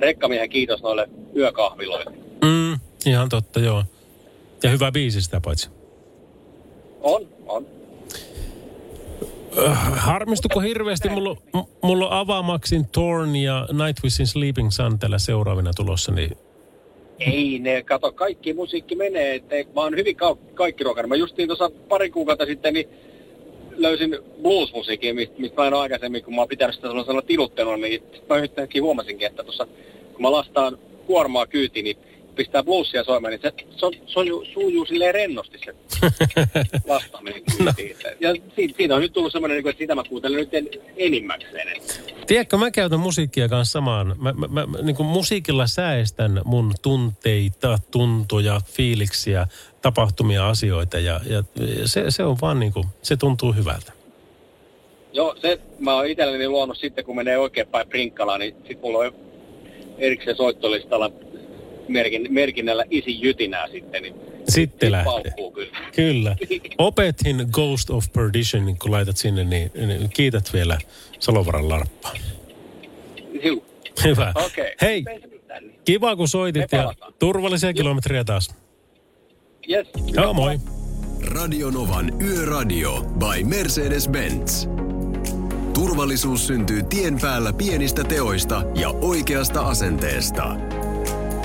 rekkamiehen kiitos noille yökahviloille. Mm, ihan totta, joo. Ja hyvä biisi sitä paitsi. On, on. Harmistuko hirveästi? Mulla, mulla on Avamaksin Torn ja Nightwishin Sleeping Sun tällä seuraavina tulossa, niin Ei ne, kato, kaikki musiikki menee. että mä oon hyvin ka- kaikki ruokana. Mä justiin tuossa pari kuukautta sitten niin löysin blues-musiikin, mistä, mistä mä en aikaisemmin, kun mä oon pitänyt sitä sellaisella tiluttelua, niin mä yhtäkkiä huomasinkin, että tuossa kun mä lastaan kuormaa kyytiin, niin pistää bluesia soimaan, niin se, se, on, se on, ju- sujuu silleen rennosti se [LAUGHS] lastaaminen kyytiin. Ja siitä, siitä on nyt tullut semmoinen, niin että sitä mä kuuntelen nyt en, enimmäkseen. Tiedätkö, mä käytän musiikkia kanssa samaan. Mä, mä, mä niin kuin musiikilla säestän mun tunteita, tuntoja, fiiliksiä, tapahtumia, asioita ja, ja se, se on vaan niin kuin, se tuntuu hyvältä. Joo, se mä oon itselleni luonut sitten, kun menee oikein päin Prinkkalaan, niin sit mulla on erikseen soittolistalla merkin, merkinnällä isi jytinää sitten, niin Sitten lähtee. paukkuu kyllä. Kyllä. [LAUGHS] Opetin Ghost of Perdition, niin kun laitat sinne, niin, niin kiität vielä Salovaran larppaa. Juu. Hyvä. Okei. Hei, kiva kun soitit Me ja palataan. turvallisia kilometriä taas. Yes. Joo, moi. Radio Novan Yöradio by Mercedes-Benz. Turvallisuus syntyy tien päällä pienistä teoista ja oikeasta asenteesta.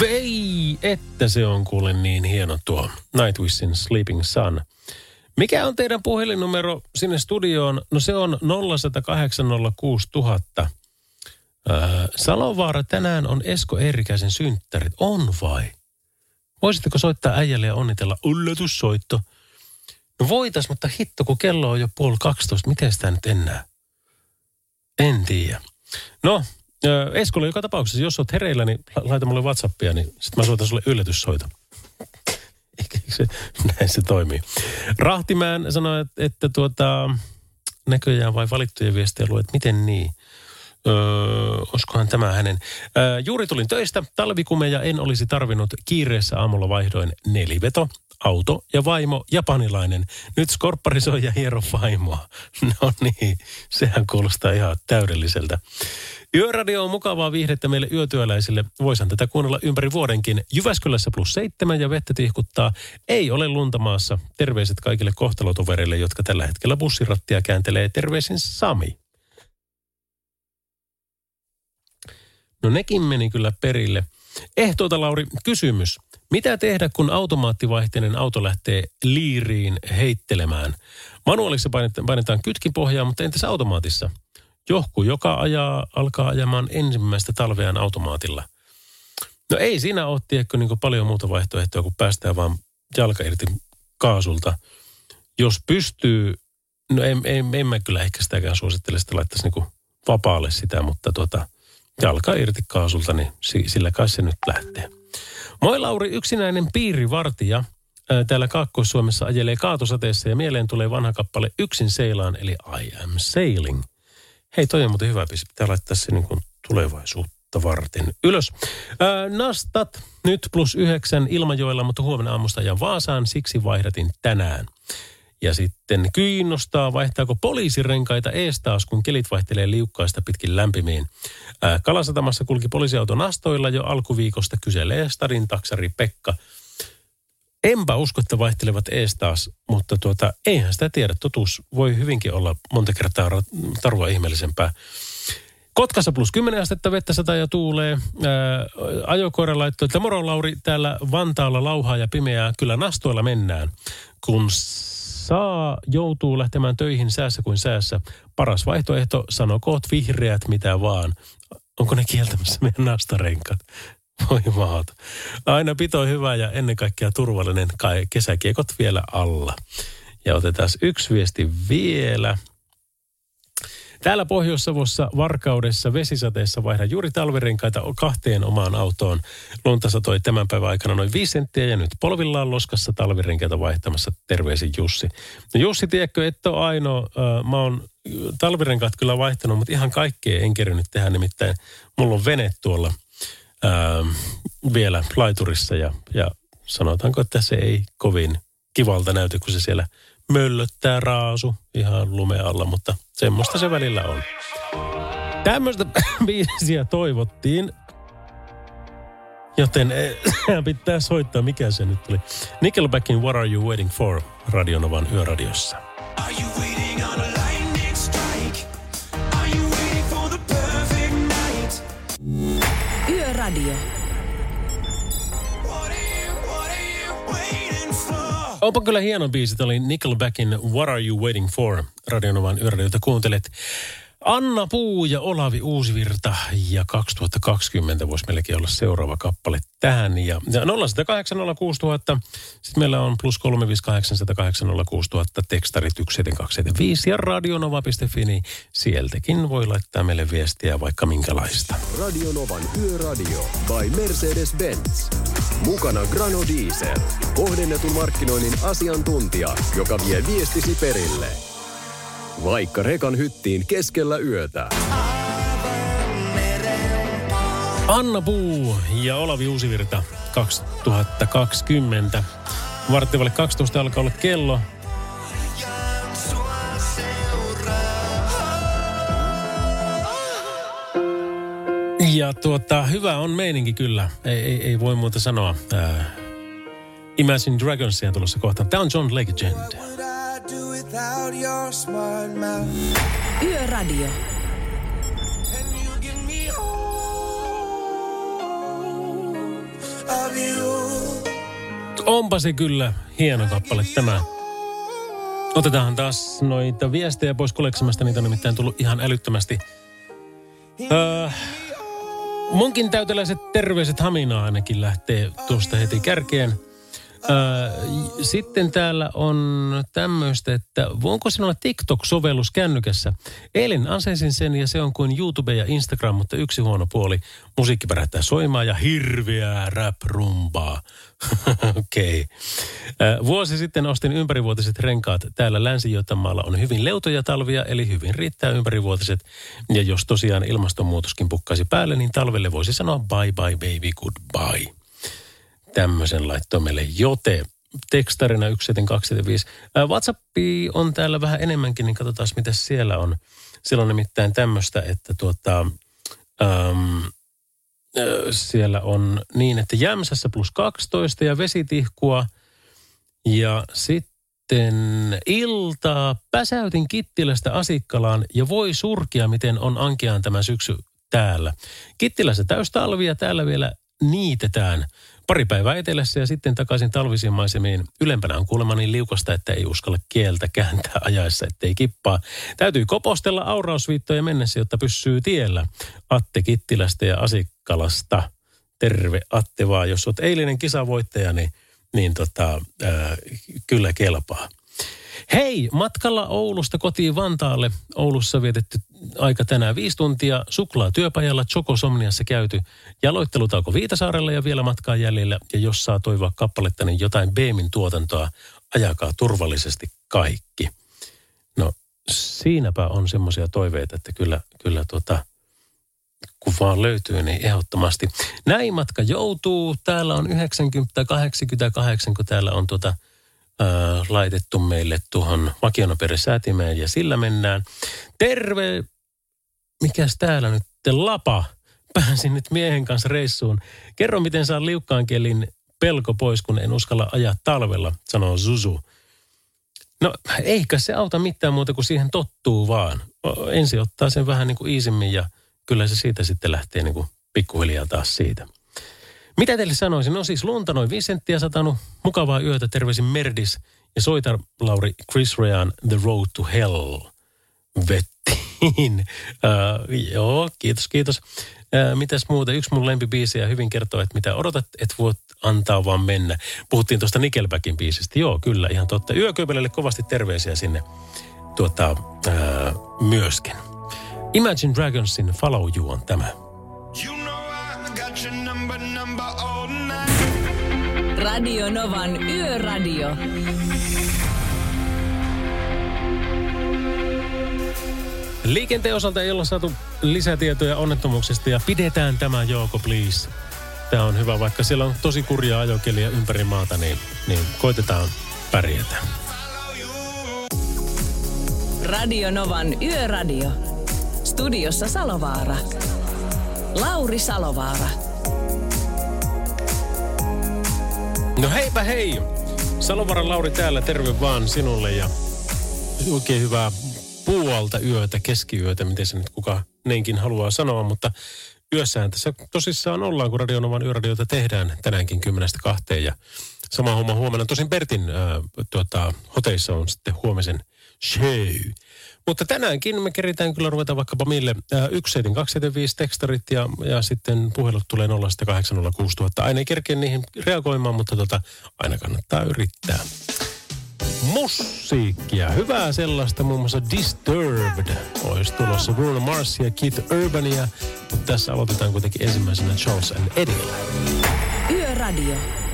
Vei, että se on kuule niin hieno tuo Nightwishin Sleeping Sun. Mikä on teidän puhelinnumero sinne studioon? No se on 0806000. Öö, Salovaara, tänään on Esko Eerikäisen synttärit. On vai? Voisitteko soittaa äijälle ja onnitella yllätyssoitto? No voitais, mutta hitto, kun kello on jo puoli 12. Miten sitä nyt enää? En tiedä. No, Eskolle joka tapauksessa, jos olet hereillä, niin la- laita mulle Whatsappia, niin sitten mä soitan sulle yllätyssoiton. [LAUGHS] Eikö se, näin se toimii. Rahtimään sanoi, että, että tuota, näköjään vai valittuja viestejä luet, miten niin? Öö, olisikohan tämä hänen. Öö, juuri tulin töistä, talvikumeja en olisi tarvinnut. Kiireessä aamulla vaihdoin neliveto, auto ja vaimo japanilainen. Nyt skorppari soi ja hiero vaimoa. [LAUGHS] No niin, sehän kuulostaa ihan täydelliseltä. Yöradio on mukavaa viihdettä meille yötyöläisille. Voisin tätä kuunnella ympäri vuodenkin. Jyväskylässä plus seitsemän ja vettä tihkuttaa. Ei ole lunta maassa. Terveiset kaikille kohtalotovereille, jotka tällä hetkellä bussirattia kääntelee. Terveisin Sami. No nekin meni kyllä perille. Ehtoota Lauri, kysymys. Mitä tehdä, kun automaattivaihteinen auto lähtee liiriin heittelemään? Manuaalissa painetaan, painetaan kytkin pohjaa, mutta entäs automaatissa? Johku, joka ajaa, alkaa ajamaan ensimmäistä talveaan automaatilla. No ei siinä ole, tiedätkö, niin paljon muuta vaihtoehtoa, kun päästään vaan jalka irti kaasulta. Jos pystyy, no en, en, en mä kyllä ehkä sitäkään suosittele, että laittaisi niin vapaalle sitä, mutta tuota, jalka irti kaasulta, niin si- sillä kai se nyt lähtee. Moi Lauri, yksinäinen piirivartija ää, täällä Kaakkois-Suomessa ajelee kaatosateessa ja mieleen tulee vanha kappale Yksin seilaan, eli I am sailing. Hei, toi on muuten hyvä biisi. Pitää laittaa se niin kuin tulevaisuutta varten ylös. Ää, Nastat nyt plus yhdeksän Ilmajoella, mutta huomenna aamusta ja Vaasaan, siksi vaihdatin tänään. Ja sitten kiinnostaa, vaihtaako poliisirenkaita ees taas, kun kelit vaihtelee liukkaista pitkin lämpimiin. Ää, Kalasatamassa kulki poliisiauto nastoilla jo alkuviikosta, kyselee stadin taksari Pekka. Enpä usko, että vaihtelevat ees taas, mutta tuota, eihän sitä tiedä. Totuus voi hyvinkin olla monta kertaa tarua ihmeellisempää. Kotkassa plus 10 astetta vettä sataa ja tuulee. Ää, ajokoira laittoi, että moro Lauri, täällä Vantaalla lauhaa ja pimeää. Kyllä nastoilla mennään. Kun saa, joutuu lähtemään töihin säässä kuin säässä. Paras vaihtoehto, sanokoot vihreät mitä vaan. Onko ne kieltämässä meidän nastarenkat? Voi maata. Aina pito hyvä ja ennen kaikkea turvallinen kai kesäkiekot vielä alla. Ja otetaan yksi viesti vielä. Täällä Pohjois-Savossa Varkaudessa vesisateessa vaihdan juuri talvirenkaita kahteen omaan autoon. Lunta satoi tämän päivän aikana noin 5 senttiä ja nyt polvillaan loskassa talvirenkaita vaihtamassa. Terveisin Jussi. No Jussi, tiedätkö, et ole ainoa. Mä oon talvirenkaat kyllä vaihtanut, mutta ihan kaikkea en kerännyt tehdä. Nimittäin mulla on vene tuolla äh, vielä laiturissa ja, ja sanotaanko, että se ei kovin kivalta näytä, kun se siellä möllöttää raasu ihan lumealla, mutta semmoista se välillä on. Tämmöistä [COUGHS] biisiä toivottiin, joten [COUGHS] eh, pitää soittaa, mikä se nyt oli. Nickelbackin What Are You Waiting For Radionovan yöradiossa. Are you waiting Yöradio. Onpa kyllä hieno biisi. Tämä oli Nickelbackin What Are You Waiting For? Radionovan yöradioita kuuntelet. Anna Puu ja Olavi Uusivirta ja 2020 voisi melkein olla seuraava kappale tähän. Ja, ja 0108 Sitten meillä on plus 358 108 tekstarit 17275 ja radionova.fi, niin sieltäkin voi laittaa meille viestiä vaikka minkälaista. Radionovan Yöradio by Mercedes-Benz. Mukana Grano Diesel. Kohdennetun markkinoinnin asiantuntija, joka vie viestisi perille. Vaikka rekan hyttiin keskellä yötä. Anna Puu ja Olavi Uusivirta 2020. Varttivalle 12 alkaa olla kello. Ja tuota, hyvä on meininki kyllä. Ei, ei, ei voi muuta sanoa. Ää, Imagine Dragonsia tulossa kohta. Tämä on John Legend. Do without your smart mouth. Yöradio. Of you. Onpa se kyllä hieno kappale tämä. Otetaan taas noita viestejä pois koleksemasta, niitä on nimittäin tullut ihan älyttömästi. Öö, munkin täyteläiset terveiset Haminaa ainakin lähtee tuosta heti kärkeen. Sitten täällä on tämmöistä, että voinko sinulla TikTok-sovellus kännykässä? Eilen asensin sen ja se on kuin YouTube ja Instagram, mutta yksi huono puoli. Musiikki pärähtää soimaan ja hirveää rap-rumbaa. [LAUGHS] Okei. Okay. Vuosi sitten ostin ympärivuotiset renkaat. Täällä länsi on hyvin leutoja talvia, eli hyvin riittää ympärivuotiset. Ja jos tosiaan ilmastonmuutoskin pukkaisi päälle, niin talvelle voisi sanoa bye bye baby goodbye tämmöisen laittoi meille Jote tekstarina 17275. WhatsAppi on täällä vähän enemmänkin, niin katsotaan mitä siellä on. Siellä on nimittäin tämmöistä, että tuota, äm, siellä on niin, että Jämsässä plus 12 ja vesitihkua. Ja sitten iltaa päsäytin Kittilästä Asikkalaan ja voi surkia, miten on ankeaan tämä syksy täällä. Kittilässä täystalvi ja täällä vielä niitetään. Pari päivää etelässä ja sitten takaisin talvisiin maisemiin. Ylempänä on kuulemma niin liukasta, että ei uskalla kieltä kääntää ajaessa, ettei kippaa. Täytyy kopostella aurausviittoja mennessä, jotta pysyy tiellä. Atte Kittilästä ja Asikkalasta. Terve Atte vaan. Jos olet eilinen kisavoittaja, niin, niin tota, ää, kyllä kelpaa. Hei, matkalla Oulusta kotiin Vantaalle. Oulussa vietetty aika tänään viisi tuntia. Suklaa työpajalla, Chokosomniassa käyty. Jaloittelutauko Viitasaarella ja vielä matkaa jäljellä. Ja jos saa toivoa kappaletta, niin jotain Beemin tuotantoa. Ajakaa turvallisesti kaikki. No siinäpä on semmoisia toiveita, että kyllä, kyllä tota, kun vaan löytyy, niin ehdottomasti. Näin matka joutuu. Täällä on 90-88, kun täällä on tota – ää, laitettu meille tuohon vakionoperisäätimeen ja sillä mennään. Terve! Mikäs täällä nyt? Lapa. Pääsin nyt miehen kanssa reissuun. Kerro, miten saa liukkaan kelin pelko pois, kun en uskalla ajaa talvella, sanoo Zuzu. No, eikä se auta mitään muuta kuin siihen tottuu vaan. Ensi ottaa sen vähän niin kuin iisimmin ja kyllä se siitä sitten lähtee niin kuin pikkuhiljaa taas siitä. Mitä teille sanoisin? No siis lunta noin 5 senttiä satanut. Mukavaa yötä. Terveisin Merdis. Ja soita, Lauri, Chris Rean The Road to Hell vettiin. Uh, [LAUGHS] joo, kiitos, kiitos. Uh, mitäs muuta? Yksi mun lempibiisi ja hyvin kertoo, että mitä odotat, että voit antaa vaan mennä. Puhuttiin tuosta Nickelbackin biisistä. Joo, kyllä, ihan totta. Yököybelelle kovasti terveisiä sinne tuota, uh, myöskin. Imagine Dragonsin Follow You on tämä. Radio Novan Yöradio. Liikenteen osalta ei olla saatu lisätietoja onnettomuuksista ja pidetään tämä Jouko, please. Tämä on hyvä, vaikka siellä on tosi kurjaa ajokeliä ympäri maata, niin, niin koitetaan pärjätä. Radio Novan Yöradio. Studiossa Salovaara. Lauri Salovaara. No heipä hei! Salovaran Lauri täällä, terve vaan sinulle ja oikein hyvää puolta yötä, keskiyötä, miten se nyt kuka neinkin haluaa sanoa, mutta yössähän tässä tosissaan ollaan, kun Radionovan yöradioita tehdään tänäänkin kymmenestä kahteen ja sama homma huomenna. Tosin Bertin äh, tuota, hoteissa on sitten huomisen show. Mutta tänäänkin me keritään kyllä ruveta vaikkapa mille äh, 17275 tekstarit ja, ja sitten puhelut tulee 0806000. Aina ei kerkeä niihin reagoimaan, mutta tota, aina kannattaa yrittää. Musiikkia, hyvää sellaista, muun muassa Disturbed olisi tulossa Bruno Mars ja Keith Urbania, mutta tässä aloitetaan kuitenkin ensimmäisenä Charles and Eddie. Yöradio.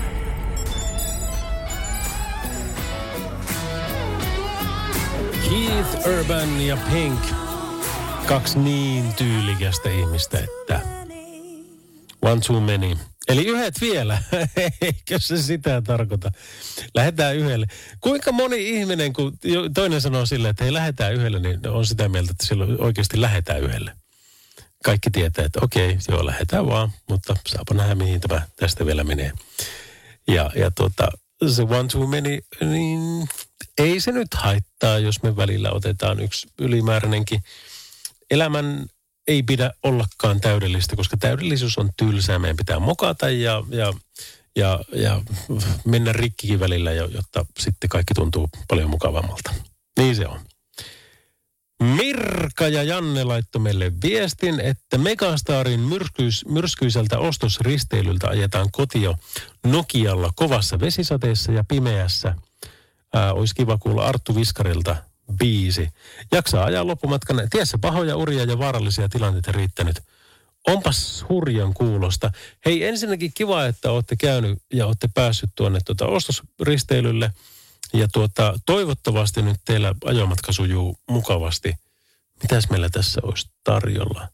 Keith Urban ja Pink. Kaksi niin tyylikästä ihmistä, että one too many. Eli yhdet vielä, [LAUGHS] eikö se sitä tarkoita? Lähdetään yhdelle. Kuinka moni ihminen, kun toinen sanoo sille, että hei lähdetään yhdelle, niin on sitä mieltä, että silloin oikeasti lähdetään yhdelle. Kaikki tietää, että okei, joo, lähdetään vaan, mutta saapa nähdä, mihin tämä tästä vielä menee. Ja, ja tuota, se one too many, niin ei se nyt haittaa, jos me välillä otetaan yksi ylimääräinenkin. Elämän ei pidä ollakaan täydellistä, koska täydellisyys on tylsää. Meidän pitää mokata ja, ja, ja, ja mennä rikkikin välillä, jo- jotta sitten kaikki tuntuu paljon mukavammalta. Niin se on. Mirka ja Janne laittoi meille viestin, että Megastarin myrskyis, myrskyiseltä ostosristeilyltä ajetaan kotio Nokialla kovassa vesisateessa ja pimeässä. Ää, olisi kiva kuulla Arttu Viskarilta biisi. Jaksaa ajaa loppumatkan. Tiessä pahoja uria ja vaarallisia tilanteita riittänyt. Onpas hurjan kuulosta. Hei, ensinnäkin kiva, että olette käynyt ja olette päässyt tuonne tuota ostosristeilylle. Ja tuota, toivottavasti nyt teillä ajomatka sujuu mukavasti. Mitäs meillä tässä olisi tarjolla?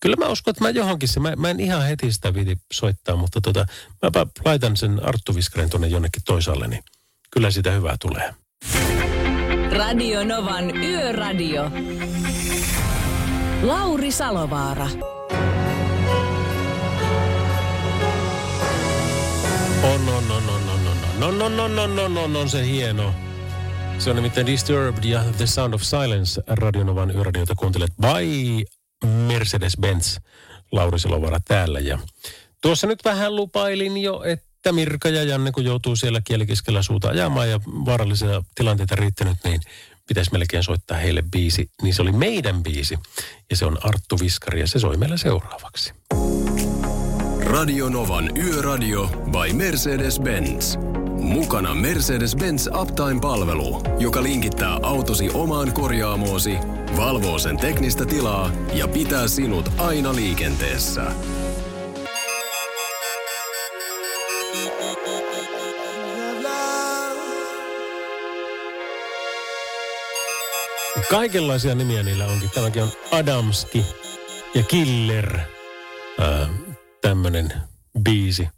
Kyllä mä uskon, että mä johonkin se, mä, mä en ihan heti sitä viiti soittaa, mutta tota, mäpä laitan sen Arttu Viskaren tuonne jonnekin toisaalle, niin kyllä sitä hyvää tulee. Radio Novan Yöradio. Lauri Salovaara. On, on, on, on, No, no, no, no, no, no, no, on se hieno. Se on nimittäin Disturbed ja The Sound of Silence radionovan yöradiota kuuntelet. Vai Mercedes-Benz, Lauri Silovara täällä. Ja tuossa nyt vähän lupailin jo, että Mirka ja Janne, kun joutuu siellä kielikeskellä suuta ajamaan ja vaarallisia tilanteita riittänyt, niin pitäisi melkein soittaa heille biisi. Niin se oli meidän biisi ja se on Arttu Viskari ja se soi meillä seuraavaksi. Radio Novan Yöradio by Mercedes-Benz. Mukana Mercedes-Benz Uptime-palvelu, joka linkittää autosi omaan korjaamoosi, valvoo sen teknistä tilaa ja pitää sinut aina liikenteessä. Kaikenlaisia nimiä niillä onkin. Tämäkin on Adamski ja Killer. Ää, tämmönen biisi.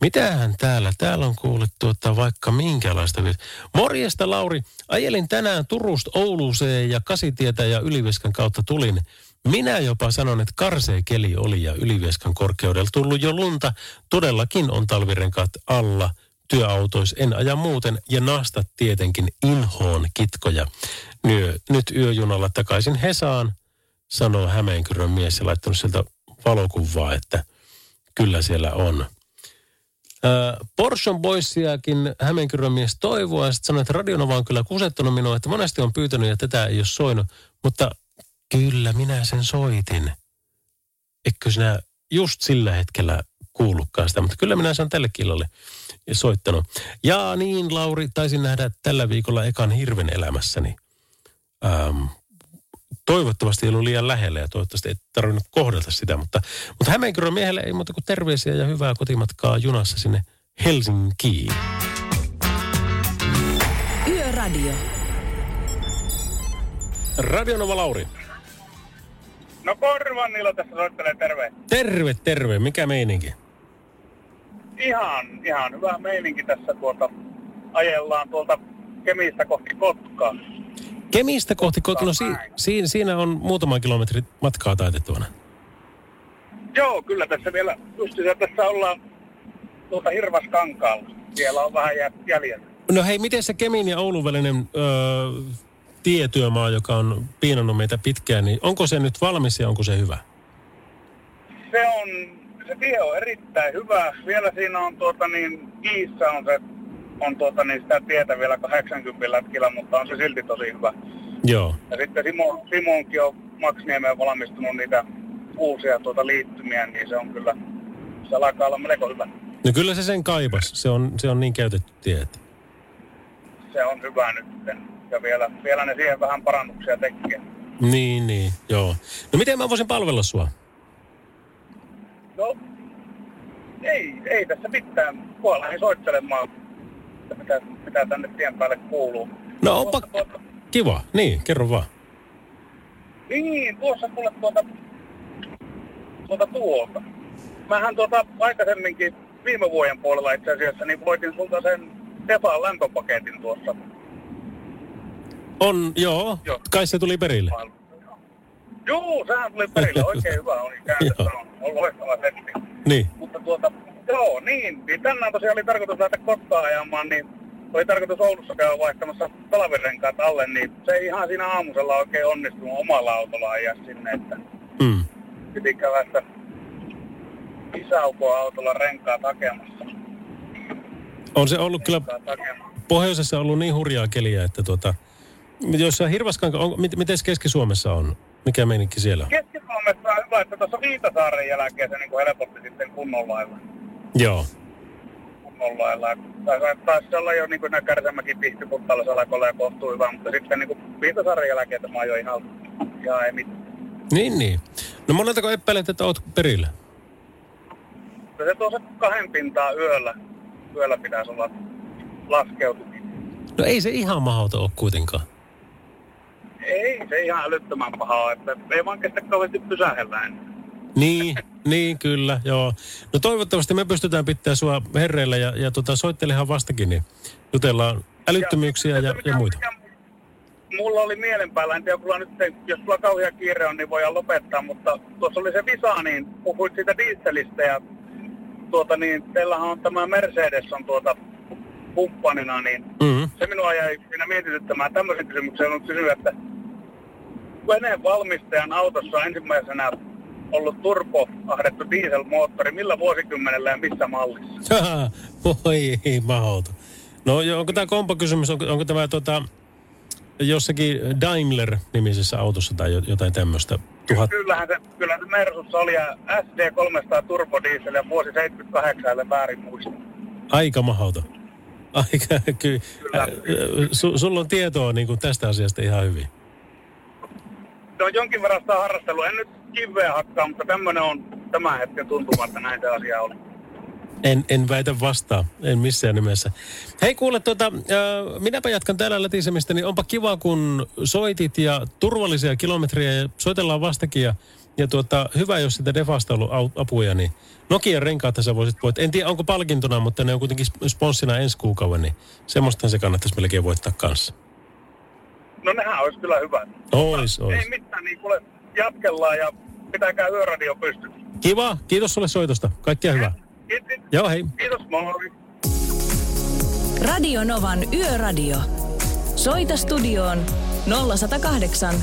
Mitähän täällä? Täällä on kuullut tuota vaikka minkälaista. vi- Morjesta Lauri. Ajelin tänään Turusta Ouluuseen ja Kasitietä ja Ylivieskan kautta tulin. Minä jopa sanon, että karsee keli oli ja Ylivieskan korkeudella tullut jo lunta. Todellakin on talvirenkaat alla. Työautois en aja muuten ja nastat tietenkin inhoon kitkoja. Nyö, nyt yöjunalla takaisin Hesaan, sanoo Hämeenkyrön mies ja laittanut sieltä valokuvaa, että kyllä siellä on. Porson Boysiakin Hämeenkyrön mies toivoa ja sitten sanoi, että Radionova on kyllä kusettanut minua, että monesti on pyytänyt ja tätä ei ole soinut. Mutta kyllä minä sen soitin. Eikö sinä just sillä hetkellä kuullutkaan sitä, mutta kyllä minä sen tälle killalle soittanut. Ja niin, Lauri, taisin nähdä tällä viikolla ekan hirven elämässäni. Ähm, toivottavasti ei ollut liian lähellä ja toivottavasti ei tarvinnut kohdata sitä, mutta, mutta Hämeenkyrön miehelle ei muuta kuin terveisiä ja hyvää kotimatkaa junassa sinne Helsinkiin. Yöradio. Radionova Lauri. No Korvanilla tässä soittelee terve. Terve, terve. Mikä meininki? Ihan, ihan hyvä meininki tässä tuota. Ajellaan tuolta Kemistä kohti Kotkaa. Kemistä kohti Kotkaa. No si, siinä, siinä on muutama kilometri matkaa taitettavana. Joo, kyllä tässä vielä, just tässä ollaan tuolta Hirvaskankaalla. Siellä on vähän jä- jäljellä. No hei, miten se Kemin ja Oulun välinen öö, tietyömaa, joka on piinannut meitä pitkään, niin onko se nyt valmis ja onko se hyvä? Se on, se tie on erittäin hyvä. Vielä siinä on tuota niin, Kiissä on se, on tuota niin sitä tietä vielä 80 lätkillä, mutta on se silti tosi hyvä. Joo. Ja sitten Simo, Simonkin on Maksniemeen valmistunut niitä uusia tuota liittymiä, niin se on kyllä, se alkaa olla melko hyvä. No kyllä se sen kaipas. Se on, se on niin käytetty tie. että- Se on hyvä nyt. Ja vielä, vielä ne siihen vähän parannuksia tekee. Niin, niin, joo. No miten mä voisin palvella sua? No, ei, ei tässä mitään. Mua lähdin soittelemaan, että mitä, mitä tänne tien päälle kuuluu. No onpa kiva. Niin, kerro vaan. Niin, tuossa kuule tuota, tuota tuolta. Mähän tuota aikaisemminkin viime vuoden puolella itse asiassa, niin voitin sulta sen Defan lämpöpaketin tuossa. On, joo. Joo. Kai se tuli perille. Joo, sehän tuli perille. Oikein hyvä oli [LAUGHS] kääntössä. On, on loistava setti. Niin. Mutta tuota, joo, niin. niin tänään tosiaan oli tarkoitus lähteä Kotkaan ajamaan, niin oli tarkoitus Oulussa käydä vaihtamassa talvirenkaat alle, niin se ei ihan siinä aamusella oikein onnistunut omalla autolla ajaa sinne, että Mm. piti käydä sitä isäukoa autolla renkaat hakemassa. On se ollut kyllä, pohjoisessa on ollut niin hurjaa keliä, että tota, jossa Hirvaskanka, on, mit, miten Keski-Suomessa on? Mikä meininki siellä on? Keski-Suomessa on hyvä, että tuossa Viitasaaren jälkeen se niin kuin helpotti sitten kunnon lailla. Joo. kunnon lailla. Tai taisi olla jo niin kuin nämä Kärsämäkin pihtiputtalla salakolla ja kohtuu hyvä, mutta sitten niin kuin Viitasaaren jälkeen tämä jo ihan, ihan ei mitään. Niin, niin. No moneltako epäilet, että oot perillä? Se tuossa kahden pintaa yöllä, yöllä pitäisi olla laskeutuminen. No ei se ihan mahdoton ole kuitenkaan. Ei se ihan älyttömän pahaa, että ei vaan kestä kauheasti pysähellä enää. Niin, niin kyllä, joo. No toivottavasti me pystytään pitämään sua herreillä ja, ja tota, soittelehan vastakin, niin jutellaan älyttömyyksiä ja, ja muita. Mulla oli mielen päällä, en tiedä, nyt, jos sulla kauhea kiire on, niin voidaan lopettaa, mutta tuossa oli se visa, niin puhuit siitä dieselistä ja tuota niin, teillähän on tämä Mercedes on tuota kumppanina, niin Mm. se minua jäi siinä mietityttämään tämmöisen kysymyksen, on kysyä, että veneen valmistajan autossa ensimmäisenä ollut turbo ahdettu dieselmoottori, millä vuosikymmenellä ja missä mallissa? [LAUGHS] Voi ei mahdoton. No onko tämä kompakysymys, onko, onko tämä tota, jossakin Daimler-nimisessä autossa tai jo- jotain tämmöistä? Tuhat... Kyllähän se, kyllä se Mersussa oli ja SD300 turbodiesel ja vuosi 78, ellei väärin muista. Aika mahdoton. Aika, ky... Äh, su, sulla on tietoa niin kuin tästä asiasta ihan hyvin. On jonkin verran sitä harrastelua. En nyt kiveä hakkaa, mutta tämmöinen on tämän hetken tuntuma, että näin se asia oli. En, en väitä vastaan, en missään nimessä. Hei kuule, tota, äh, minäpä jatkan täällä lätisemistä, niin onpa kiva, kun soitit ja turvallisia kilometriä ja soitellaan vastakin. Ja, ja tuota, hyvä, jos sitä defasta on ollut apuja, niin Nokian renkaat sä voisit voittaa. En tiedä, onko palkintona, mutta ne on kuitenkin sp- sponssina ensi kuukauden, niin semmoista se kannattaisi melkein voittaa kanssa. No nehän olisi kyllä hyvä. Ois, ois. Ei mitään, niin kuule jatkellaan ja pitäkää yöradio pystyssä. Kiva, kiitos sulle soitosta. Kaikkea hyvää. Kiitos, Joo, hei. kiitos moi. Radio Novan Yöradio. Soita studioon 0108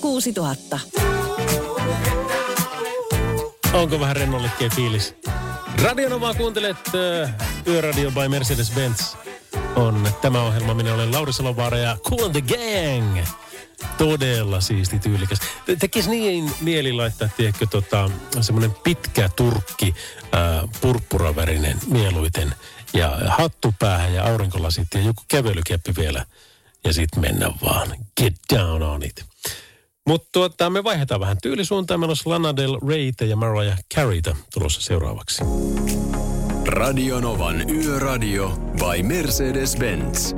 06000. Onko vähän rennollikkeen fiilis? Radionovaa kuuntelet äh, Yöradio by Mercedes-Benz. On tämä ohjelma. Minä olen Lauri Salovaara ja Cool and the Gang. Todella siisti tyylikäs. Te- Tekis niin mieli laittaa, tiedätkö, tota, semmoinen pitkä turkki, äh, purppuravärinen mieluiten. Ja hattu päähän ja aurinkolasit ja joku kävelykeppi vielä. Ja sitten mennä vaan. Get down on it. Mutta tuota, me vaihdetaan vähän tyylisuuntaan. Meillä on Lana Del Reytä ja Mariah Careyta tulossa seuraavaksi. Radionovan Yöradio by Mercedes-Benz.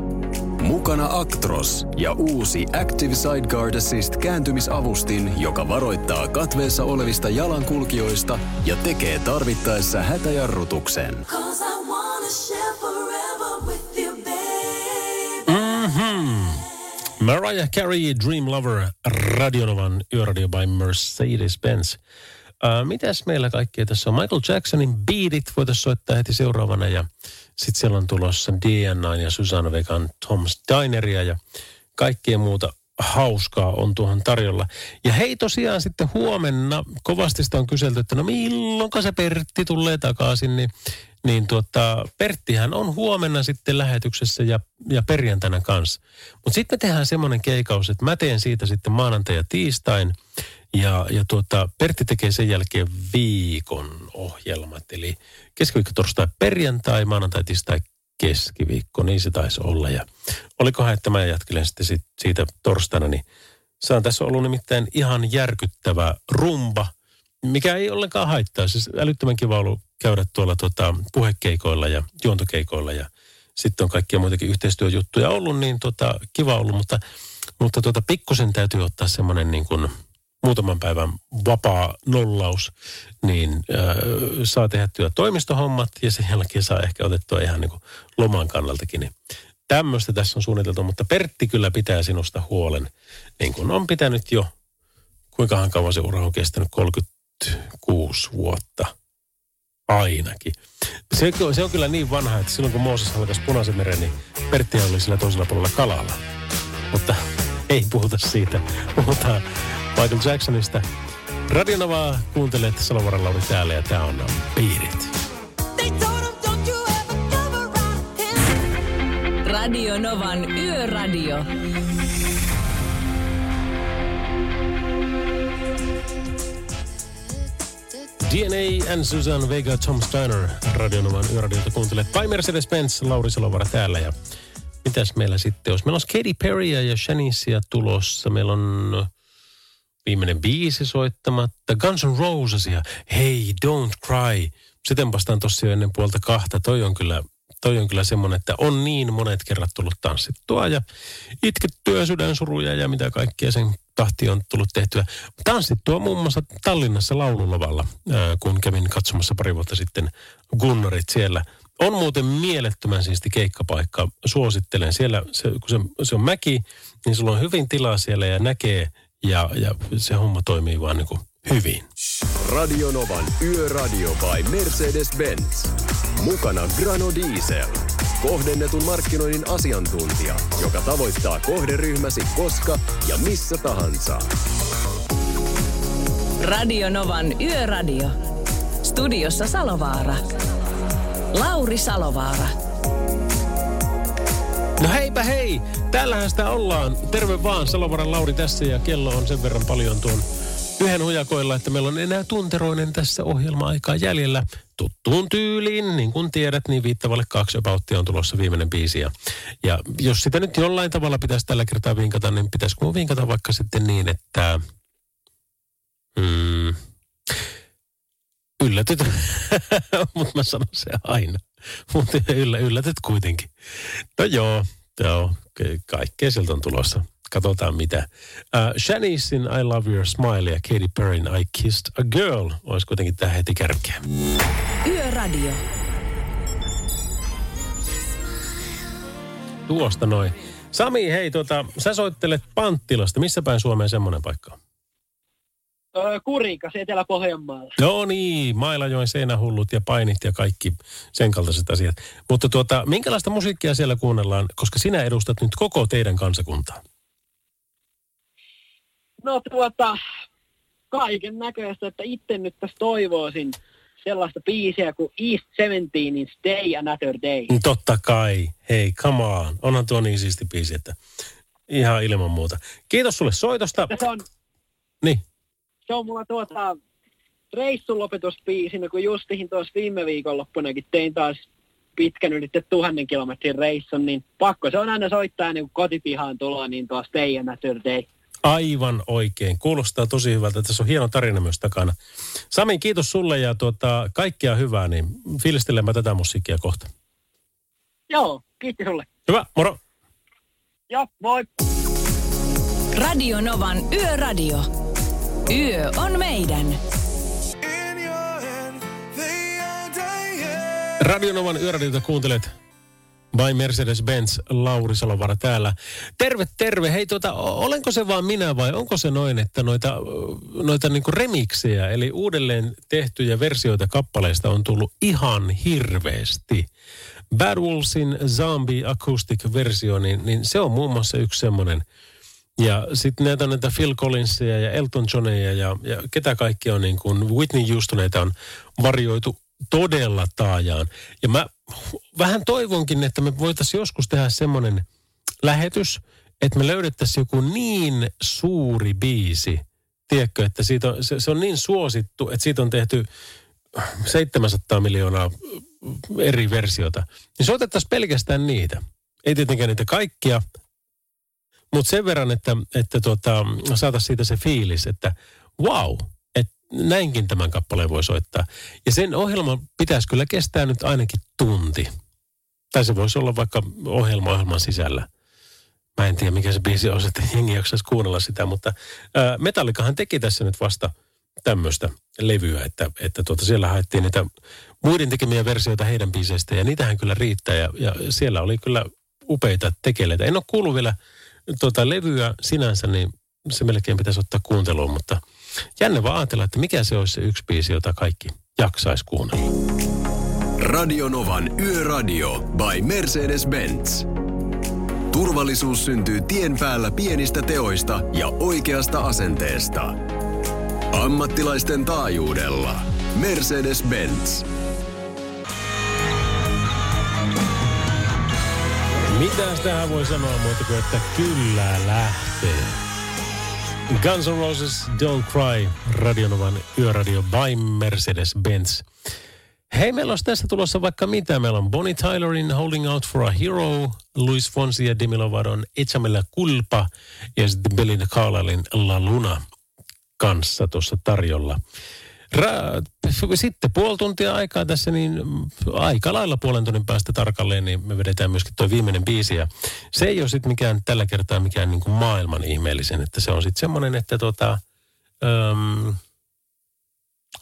Mukana Actros ja uusi Active Sideguard Assist kääntymisavustin, joka varoittaa katveessa olevista jalankulkijoista ja tekee tarvittaessa hätäjarrutuksen. Mm-hmm. Mariah Carey, Dream Lover, Radionovan Yöradio by Mercedes-Benz. Uh, mitäs meillä kaikkea tässä on? Michael Jacksonin Beatit voitaisiin soittaa heti seuraavana ja sitten siellä on tulossa DNA ja Susanna Vegan Tom's Dineria ja kaikkea muuta hauskaa on tuohon tarjolla. Ja hei tosiaan sitten huomenna, kovasti sitä on kyselty, että no milloinka se Pertti tulee takaisin, niin, niin tuota, Perttihän on huomenna sitten lähetyksessä ja, ja perjantaina kanssa. Mutta sitten me tehdään semmoinen keikaus, että mä teen siitä sitten maanantai ja tiistain, ja, ja tuota, Pertti tekee sen jälkeen viikon ohjelmat, eli keskiviikko, torstai, perjantai, maanantai, tiistai, keskiviikko, niin se taisi olla. Ja olikohan, että mä jatkelen sitten sit siitä torstaina, niin se on tässä ollut nimittäin ihan järkyttävä rumba, mikä ei ollenkaan haittaa. Siis älyttömän kiva ollut käydä tuolla tota, puhekeikoilla ja juontokeikoilla ja sitten on kaikkia muitakin yhteistyöjuttuja ollut, niin tota, kiva ollut, mutta, mutta tota, pikkusen täytyy ottaa semmoinen niin kuin muutaman päivän vapaa nollaus, niin äh, saa tehdä työtoimistohommat ja sen jälkeen saa ehkä otettua ihan niin kuin loman kannaltakin. Niin tämmöistä tässä on suunniteltu, mutta Pertti kyllä pitää sinusta huolen, niin kuin on pitänyt jo, kuinkahan kauan se ura on kestänyt, 36 vuotta ainakin. Se, se on kyllä niin vanha, että silloin kun Mooses halkas Punaisen meren, niin Pertti oli sillä toisella puolella kalalla. Mutta ei puhuta siitä. Puhutaan Michael Jacksonista. Radionovaa kuuntelet Salovaran Lauri täällä ja tää on Beat It. Radio Novan Yöradio. DNA and Susan Vega, Tom Steiner, Radionovan yöradiota kuuntelet. By Mercedes-Benz, Lauri Salovara täällä ja mitäs meillä sitten olisi? Meillä on Katy Perryä ja Shanicea tulossa. Meillä on viimeinen biisi soittamatta. Guns N' Rosesia, Hey, Don't Cry. Sitten vastaan tossa jo ennen puolta kahta. Toi on kyllä, toi on kyllä semmoinen, että on niin monet kerrat tullut tanssittua ja itkettyä sydänsuruja ja mitä kaikkea sen tahti on tullut tehtyä. Tanssittua muun muassa Tallinnassa laululavalla, kun kävin katsomassa pari vuotta sitten Gunnarit siellä. On muuten mielettömän siisti keikkapaikka. Suosittelen. Siellä, se, kun se, se on mäki, niin sulla on hyvin tilaa siellä ja näkee ja, ja se homma toimii vaan niin kuin hyvin. Radionovan Yöradio by Mercedes-Benz. Mukana Grano Diesel. Kohdennetun markkinoinnin asiantuntija, joka tavoittaa kohderyhmäsi koska ja missä tahansa. Radio Novan Yöradio. Studiossa Salovaara. Lauri Salovaara. No heipä hei, täällähän sitä ollaan. Terve vaan, Salovaran Lauri tässä ja kello on sen verran paljon tuon yhden hujakoilla, että meillä on enää tunteroinen tässä ohjelma-aikaa jäljellä. Tuttuun tyyliin, niin kuin tiedät, niin viittavalle kaksi abauttia on tulossa viimeinen biisi. Ja, ja jos sitä nyt jollain tavalla pitäisi tällä kertaa vinkata, niin pitäisikö mun vinkata vaikka sitten niin, että... Mm, yllätyt, [LAUGHS] mutta mä sanon se aina. [LAUGHS] Mutta yllä, yllätyt kuitenkin. No joo, joo, ke- kaikkea sieltä on tulossa. Katsotaan mitä. Uh, Shanicein I Love Your Smile ja Katy Perryn I Kissed a Girl olisi kuitenkin tämä heti kärkeä. Yöradio. Tuosta noin. Sami, hei, tota, sä soittelet Panttilasta. Missä päin Suomeen semmoinen paikka on? Öö, Kurikas, Etelä-Pohjanmaalla. No niin, Mailajoen seinähullut ja painit ja kaikki sen kaltaiset asiat. Mutta tuota, minkälaista musiikkia siellä kuunnellaan, koska sinä edustat nyt koko teidän kansakuntaa? No tuota, kaiken näköistä, että itse nyt tässä toivoisin sellaista biisiä kuin East 17 Stay Another Day. Mm, Totta kai. Hei, come on. Onhan tuo niin siisti biisi, että ihan ilman muuta. Kiitos sulle soitosta. Ja se on, Niin. Se on mulla tuota reissun lopetusbiisinä, kun justihin tuossa viime viikonloppunakin tein taas pitkän yli tuhannen kilometrin reissun, niin pakko se on aina soittaa kuin kotipihaan tuloa, niin tuo Stay Another Day. Aivan oikein. Kuulostaa tosi hyvältä. Tässä on hieno tarina myös takana. Sami, kiitos sulle ja tuota, kaikkea hyvää, niin fiilistelemään tätä musiikkia kohta. Joo, kiitti sulle. Hyvä, moro. Joo, moi. Radio Novan Yöradio. Yö on meidän. Radionovan yöradiota kuuntelet by Mercedes-Benz, Lauri Salovara täällä. Terve, terve. Hei, tuota, olenko se vaan minä vai onko se noin, että noita, noita niinku remiksejä, eli uudelleen tehtyjä versioita kappaleista on tullut ihan hirveästi. Bad Wolvesin Zombie Acoustic-versio, niin, niin se on muun muassa yksi semmoinen. Ja sitten näitä on näitä Phil Collinsia ja Elton Johneja ja, ja ketä kaikki on niin kuin Whitney Houstoneita on varjoitu todella taajaan. Ja mä vähän toivonkin, että me voitaisiin joskus tehdä semmoinen lähetys, että me löydettäisiin joku niin suuri biisi, tiedätkö, että siitä on, se, se on niin suosittu, että siitä on tehty 700 miljoonaa eri versiota. Niin soitettaisiin pelkästään niitä. Ei tietenkään niitä kaikkia, mutta sen verran, että, että tota, saataisiin siitä se fiilis, että wow, että näinkin tämän kappaleen voi soittaa. Ja sen ohjelman pitäisi kyllä kestää nyt ainakin tunti. Tai se voisi olla vaikka ohjelma ohjelman sisällä. Mä en tiedä, mikä se biisi on, että jengi jaksaisi kuunnella sitä, mutta ää, Metallikahan teki tässä nyt vasta tämmöistä levyä, että, että tuota, siellä haettiin niitä muiden tekemiä versioita heidän biiseistä, ja niitähän kyllä riittää, ja, ja siellä oli kyllä upeita tekeleitä. En ole kuullut vielä tuota levyä sinänsä, niin se melkein pitäisi ottaa kuunteluun, mutta jännä vaan ajatella, että mikä se olisi se yksi biisi, jota kaikki jaksaisi kuunnella. Radionovan Yöradio by Mercedes-Benz. Turvallisuus syntyy tien päällä pienistä teoista ja oikeasta asenteesta. Ammattilaisten taajuudella. Mercedes-Benz. Mitä tähän voi sanoa muuta kuin, että kyllä lähtee. Guns N' Roses Don't Cry, Radionovan yöradio by Mercedes-Benz. Hei, meillä olisi tässä tulossa vaikka mitä. Meillä on Bonnie Tylerin Holding Out for a Hero, Luis Fonsi ja Demi Lovadon Echamella Kulpa ja sitten Belinda Carlislein La Luna kanssa tuossa tarjolla. Ra- sitten puoli tuntia aikaa tässä, niin aika lailla puolen tunnin päästä tarkalleen, niin me vedetään myöskin tuo viimeinen biisi. Ja se ei ole sitten mikään tällä kertaa mikään niin kuin maailman ihmeellisen, että se on sitten semmoinen, että tota, öm,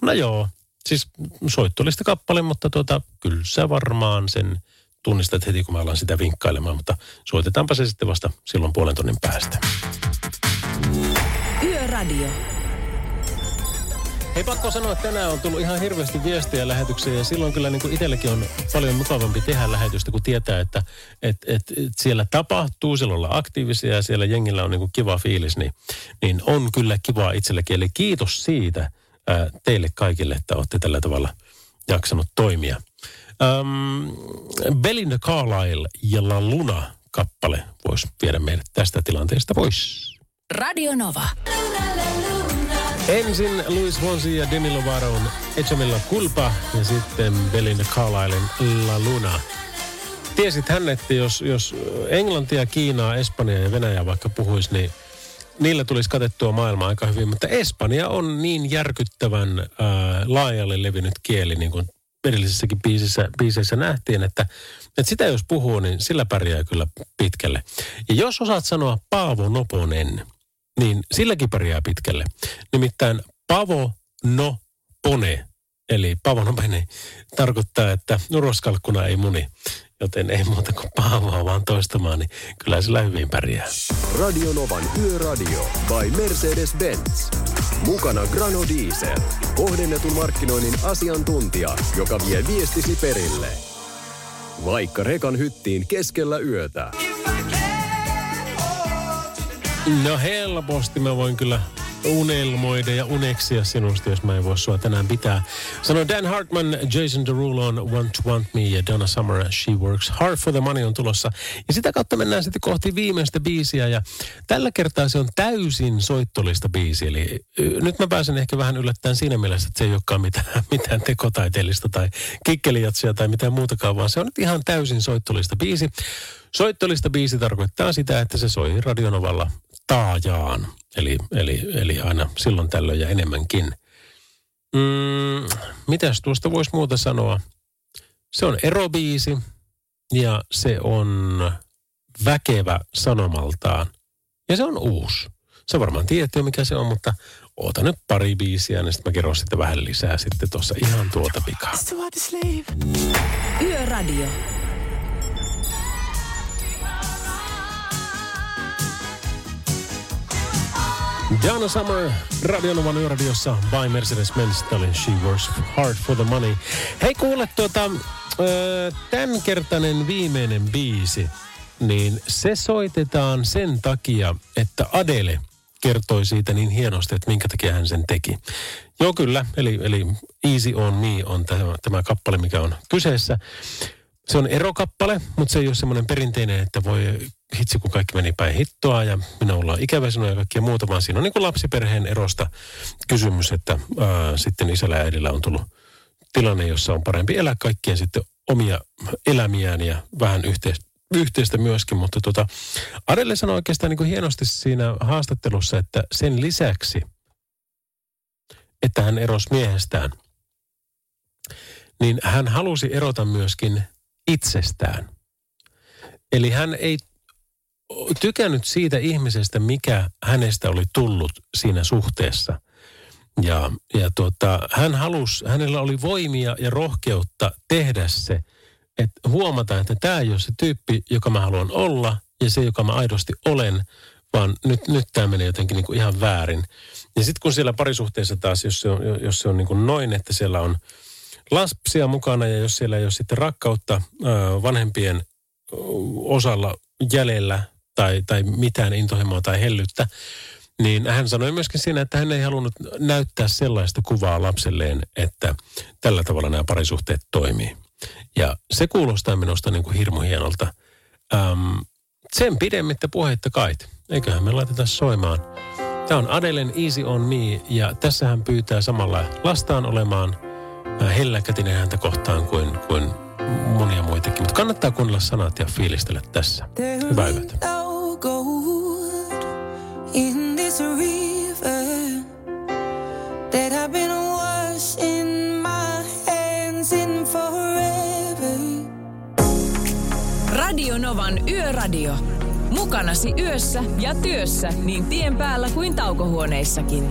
no joo, siis soittolista kappale, mutta tota, kyllä sä varmaan sen tunnistat heti, kun mä alan sitä vinkkailemaan, mutta soitetaanpa se sitten vasta silloin puolen tunnin päästä. Yöradio. Hei, pakko sanoa, että tänään on tullut ihan hirveästi viestejä lähetykseen ja silloin kyllä niin kuin itselläkin on paljon mukavampi tehdä lähetystä, kun tietää, että et, et, et siellä tapahtuu, siellä ollaan aktiivisia ja siellä jengillä on niin kuin kiva fiilis, niin, niin on kyllä kivaa itsellekin. Eli kiitos siitä ää, teille kaikille, että olette tällä tavalla jaksanut toimia. Um, Belinda Carlisle ja La Luna kappale voisi viedä meidät tästä tilanteesta pois. Radio Nova. Ensin Luis Fonsi ja Demi Lovaron Echamilla Kulpa ja sitten Belinda Carlislen La Luna. Tiesit hän, että jos, jos Englantia, Kiinaa, Espanjaa ja Venäjää vaikka puhuisi, niin niillä tulisi katettua maailmaa aika hyvin. Mutta Espanja on niin järkyttävän ää, laajalle levinnyt kieli, niin kuin edellisessäkin biisissä, biiseissä nähtiin, että, että sitä jos puhuu, niin sillä pärjää kyllä pitkälle. Ja jos osaat sanoa Paavo Noponen, niin silläkin pärjää pitkälle. Nimittäin Pavo no pone, eli Pavo no pone, tarkoittaa, että uroskalkkuna ei muni. Joten ei muuta kuin Paavoa vaan toistamaan, niin kyllä sillä hyvin pärjää. Radionovan Yöradio by Mercedes-Benz. Mukana Grano Diesel. Kohdennetun markkinoinnin asiantuntija, joka vie viestisi perille. Vaikka rekan hyttiin keskellä yötä. No helposti mä voin kyllä unelmoida ja uneksia sinusta, jos mä en voi sua tänään pitää. Sanoi Dan Hartman, Jason Derulo on Want to Want Me ja Donna Summer, She Works Hard for the Money on tulossa. Ja sitä kautta mennään sitten kohti viimeistä biisiä ja tällä kertaa se on täysin soittolista biisi. Eli nyt mä pääsen ehkä vähän yllättäen siinä mielessä, että se ei olekaan mitään, [LAUGHS] mitään tekotaiteellista tai kikkelijatsia tai mitään muutakaan, vaan se on nyt ihan täysin soittolista biisi. Soittolista biisi tarkoittaa sitä, että se soi Radionovalla taajaan. Eli, eli, eli aina silloin tällöin ja enemmänkin. Mm, mitäs tuosta voisi muuta sanoa? Se on erobiisi ja se on väkevä sanomaltaan. Ja se on uusi. Se varmaan tiedät jo mikä se on, mutta oota nyt pari biisiä, niin sitten mä kerron sitten vähän lisää sitten tuossa ihan tuota pikaa. Yöradio. Donna Summer, Radionovan yöradiossa by Mercedes-Benz. She Works Hard for the Money. Hei kuule, tuota, tämänkertainen viimeinen biisi, niin se soitetaan sen takia, että Adele kertoi siitä niin hienosti, että minkä takia hän sen teki. Joo kyllä, eli, eli Easy on Me on tämä, tämä kappale, mikä on kyseessä. Se on erokappale, mutta se ei ole semmoinen perinteinen, että voi hitsi kun kaikki meni päin hittoa ja minä ollaan ikävä sinua ja kaikkia muuta, vaan siinä on niin kuin lapsiperheen erosta kysymys, että ää, sitten isällä ja äidillä on tullut tilanne, jossa on parempi elää kaikkien sitten omia elämiään ja vähän yhteistä, yhteistä myöskin, mutta tota, Adelle sanoi oikeastaan niin kuin hienosti siinä haastattelussa, että sen lisäksi, että hän erosi miehestään, niin hän halusi erota myöskin itsestään. Eli hän ei tykännyt siitä ihmisestä, mikä hänestä oli tullut siinä suhteessa. Ja, ja tuota, hän halusi, hänellä oli voimia ja rohkeutta tehdä se, että huomata, että tämä ei ole se tyyppi, joka mä haluan olla ja se, joka mä aidosti olen, vaan nyt, nyt tämä menee jotenkin niin kuin ihan väärin. Ja sitten kun siellä parisuhteessa taas, jos se on, jos se on niin kuin noin, että siellä on lapsia mukana ja jos siellä ei ole sitten rakkautta vanhempien osalla jäljellä tai, tai mitään intohimoa tai hellyttä, niin hän sanoi myöskin siinä, että hän ei halunnut näyttää sellaista kuvaa lapselleen, että tällä tavalla nämä parisuhteet toimii. Ja se kuulostaa minusta niin kuin hirmu hienolta. Ähm, sen pidemmittä puheitta kait. Eiköhän me laiteta soimaan. Tämä on Adelen Easy on Me ja tässä hän pyytää samalla lastaan olemaan helläkätinen häntä kohtaan kuin, kuin monia muitakin. Mutta kannattaa kuunnella sanat ja fiilistellä tässä. Hyvää yötä. gold in this river that I've been washing my hands in forever. Radio Novan Yöradio. Mukanasi yössä ja työssä niin tien päällä kuin taukohuoneissakin.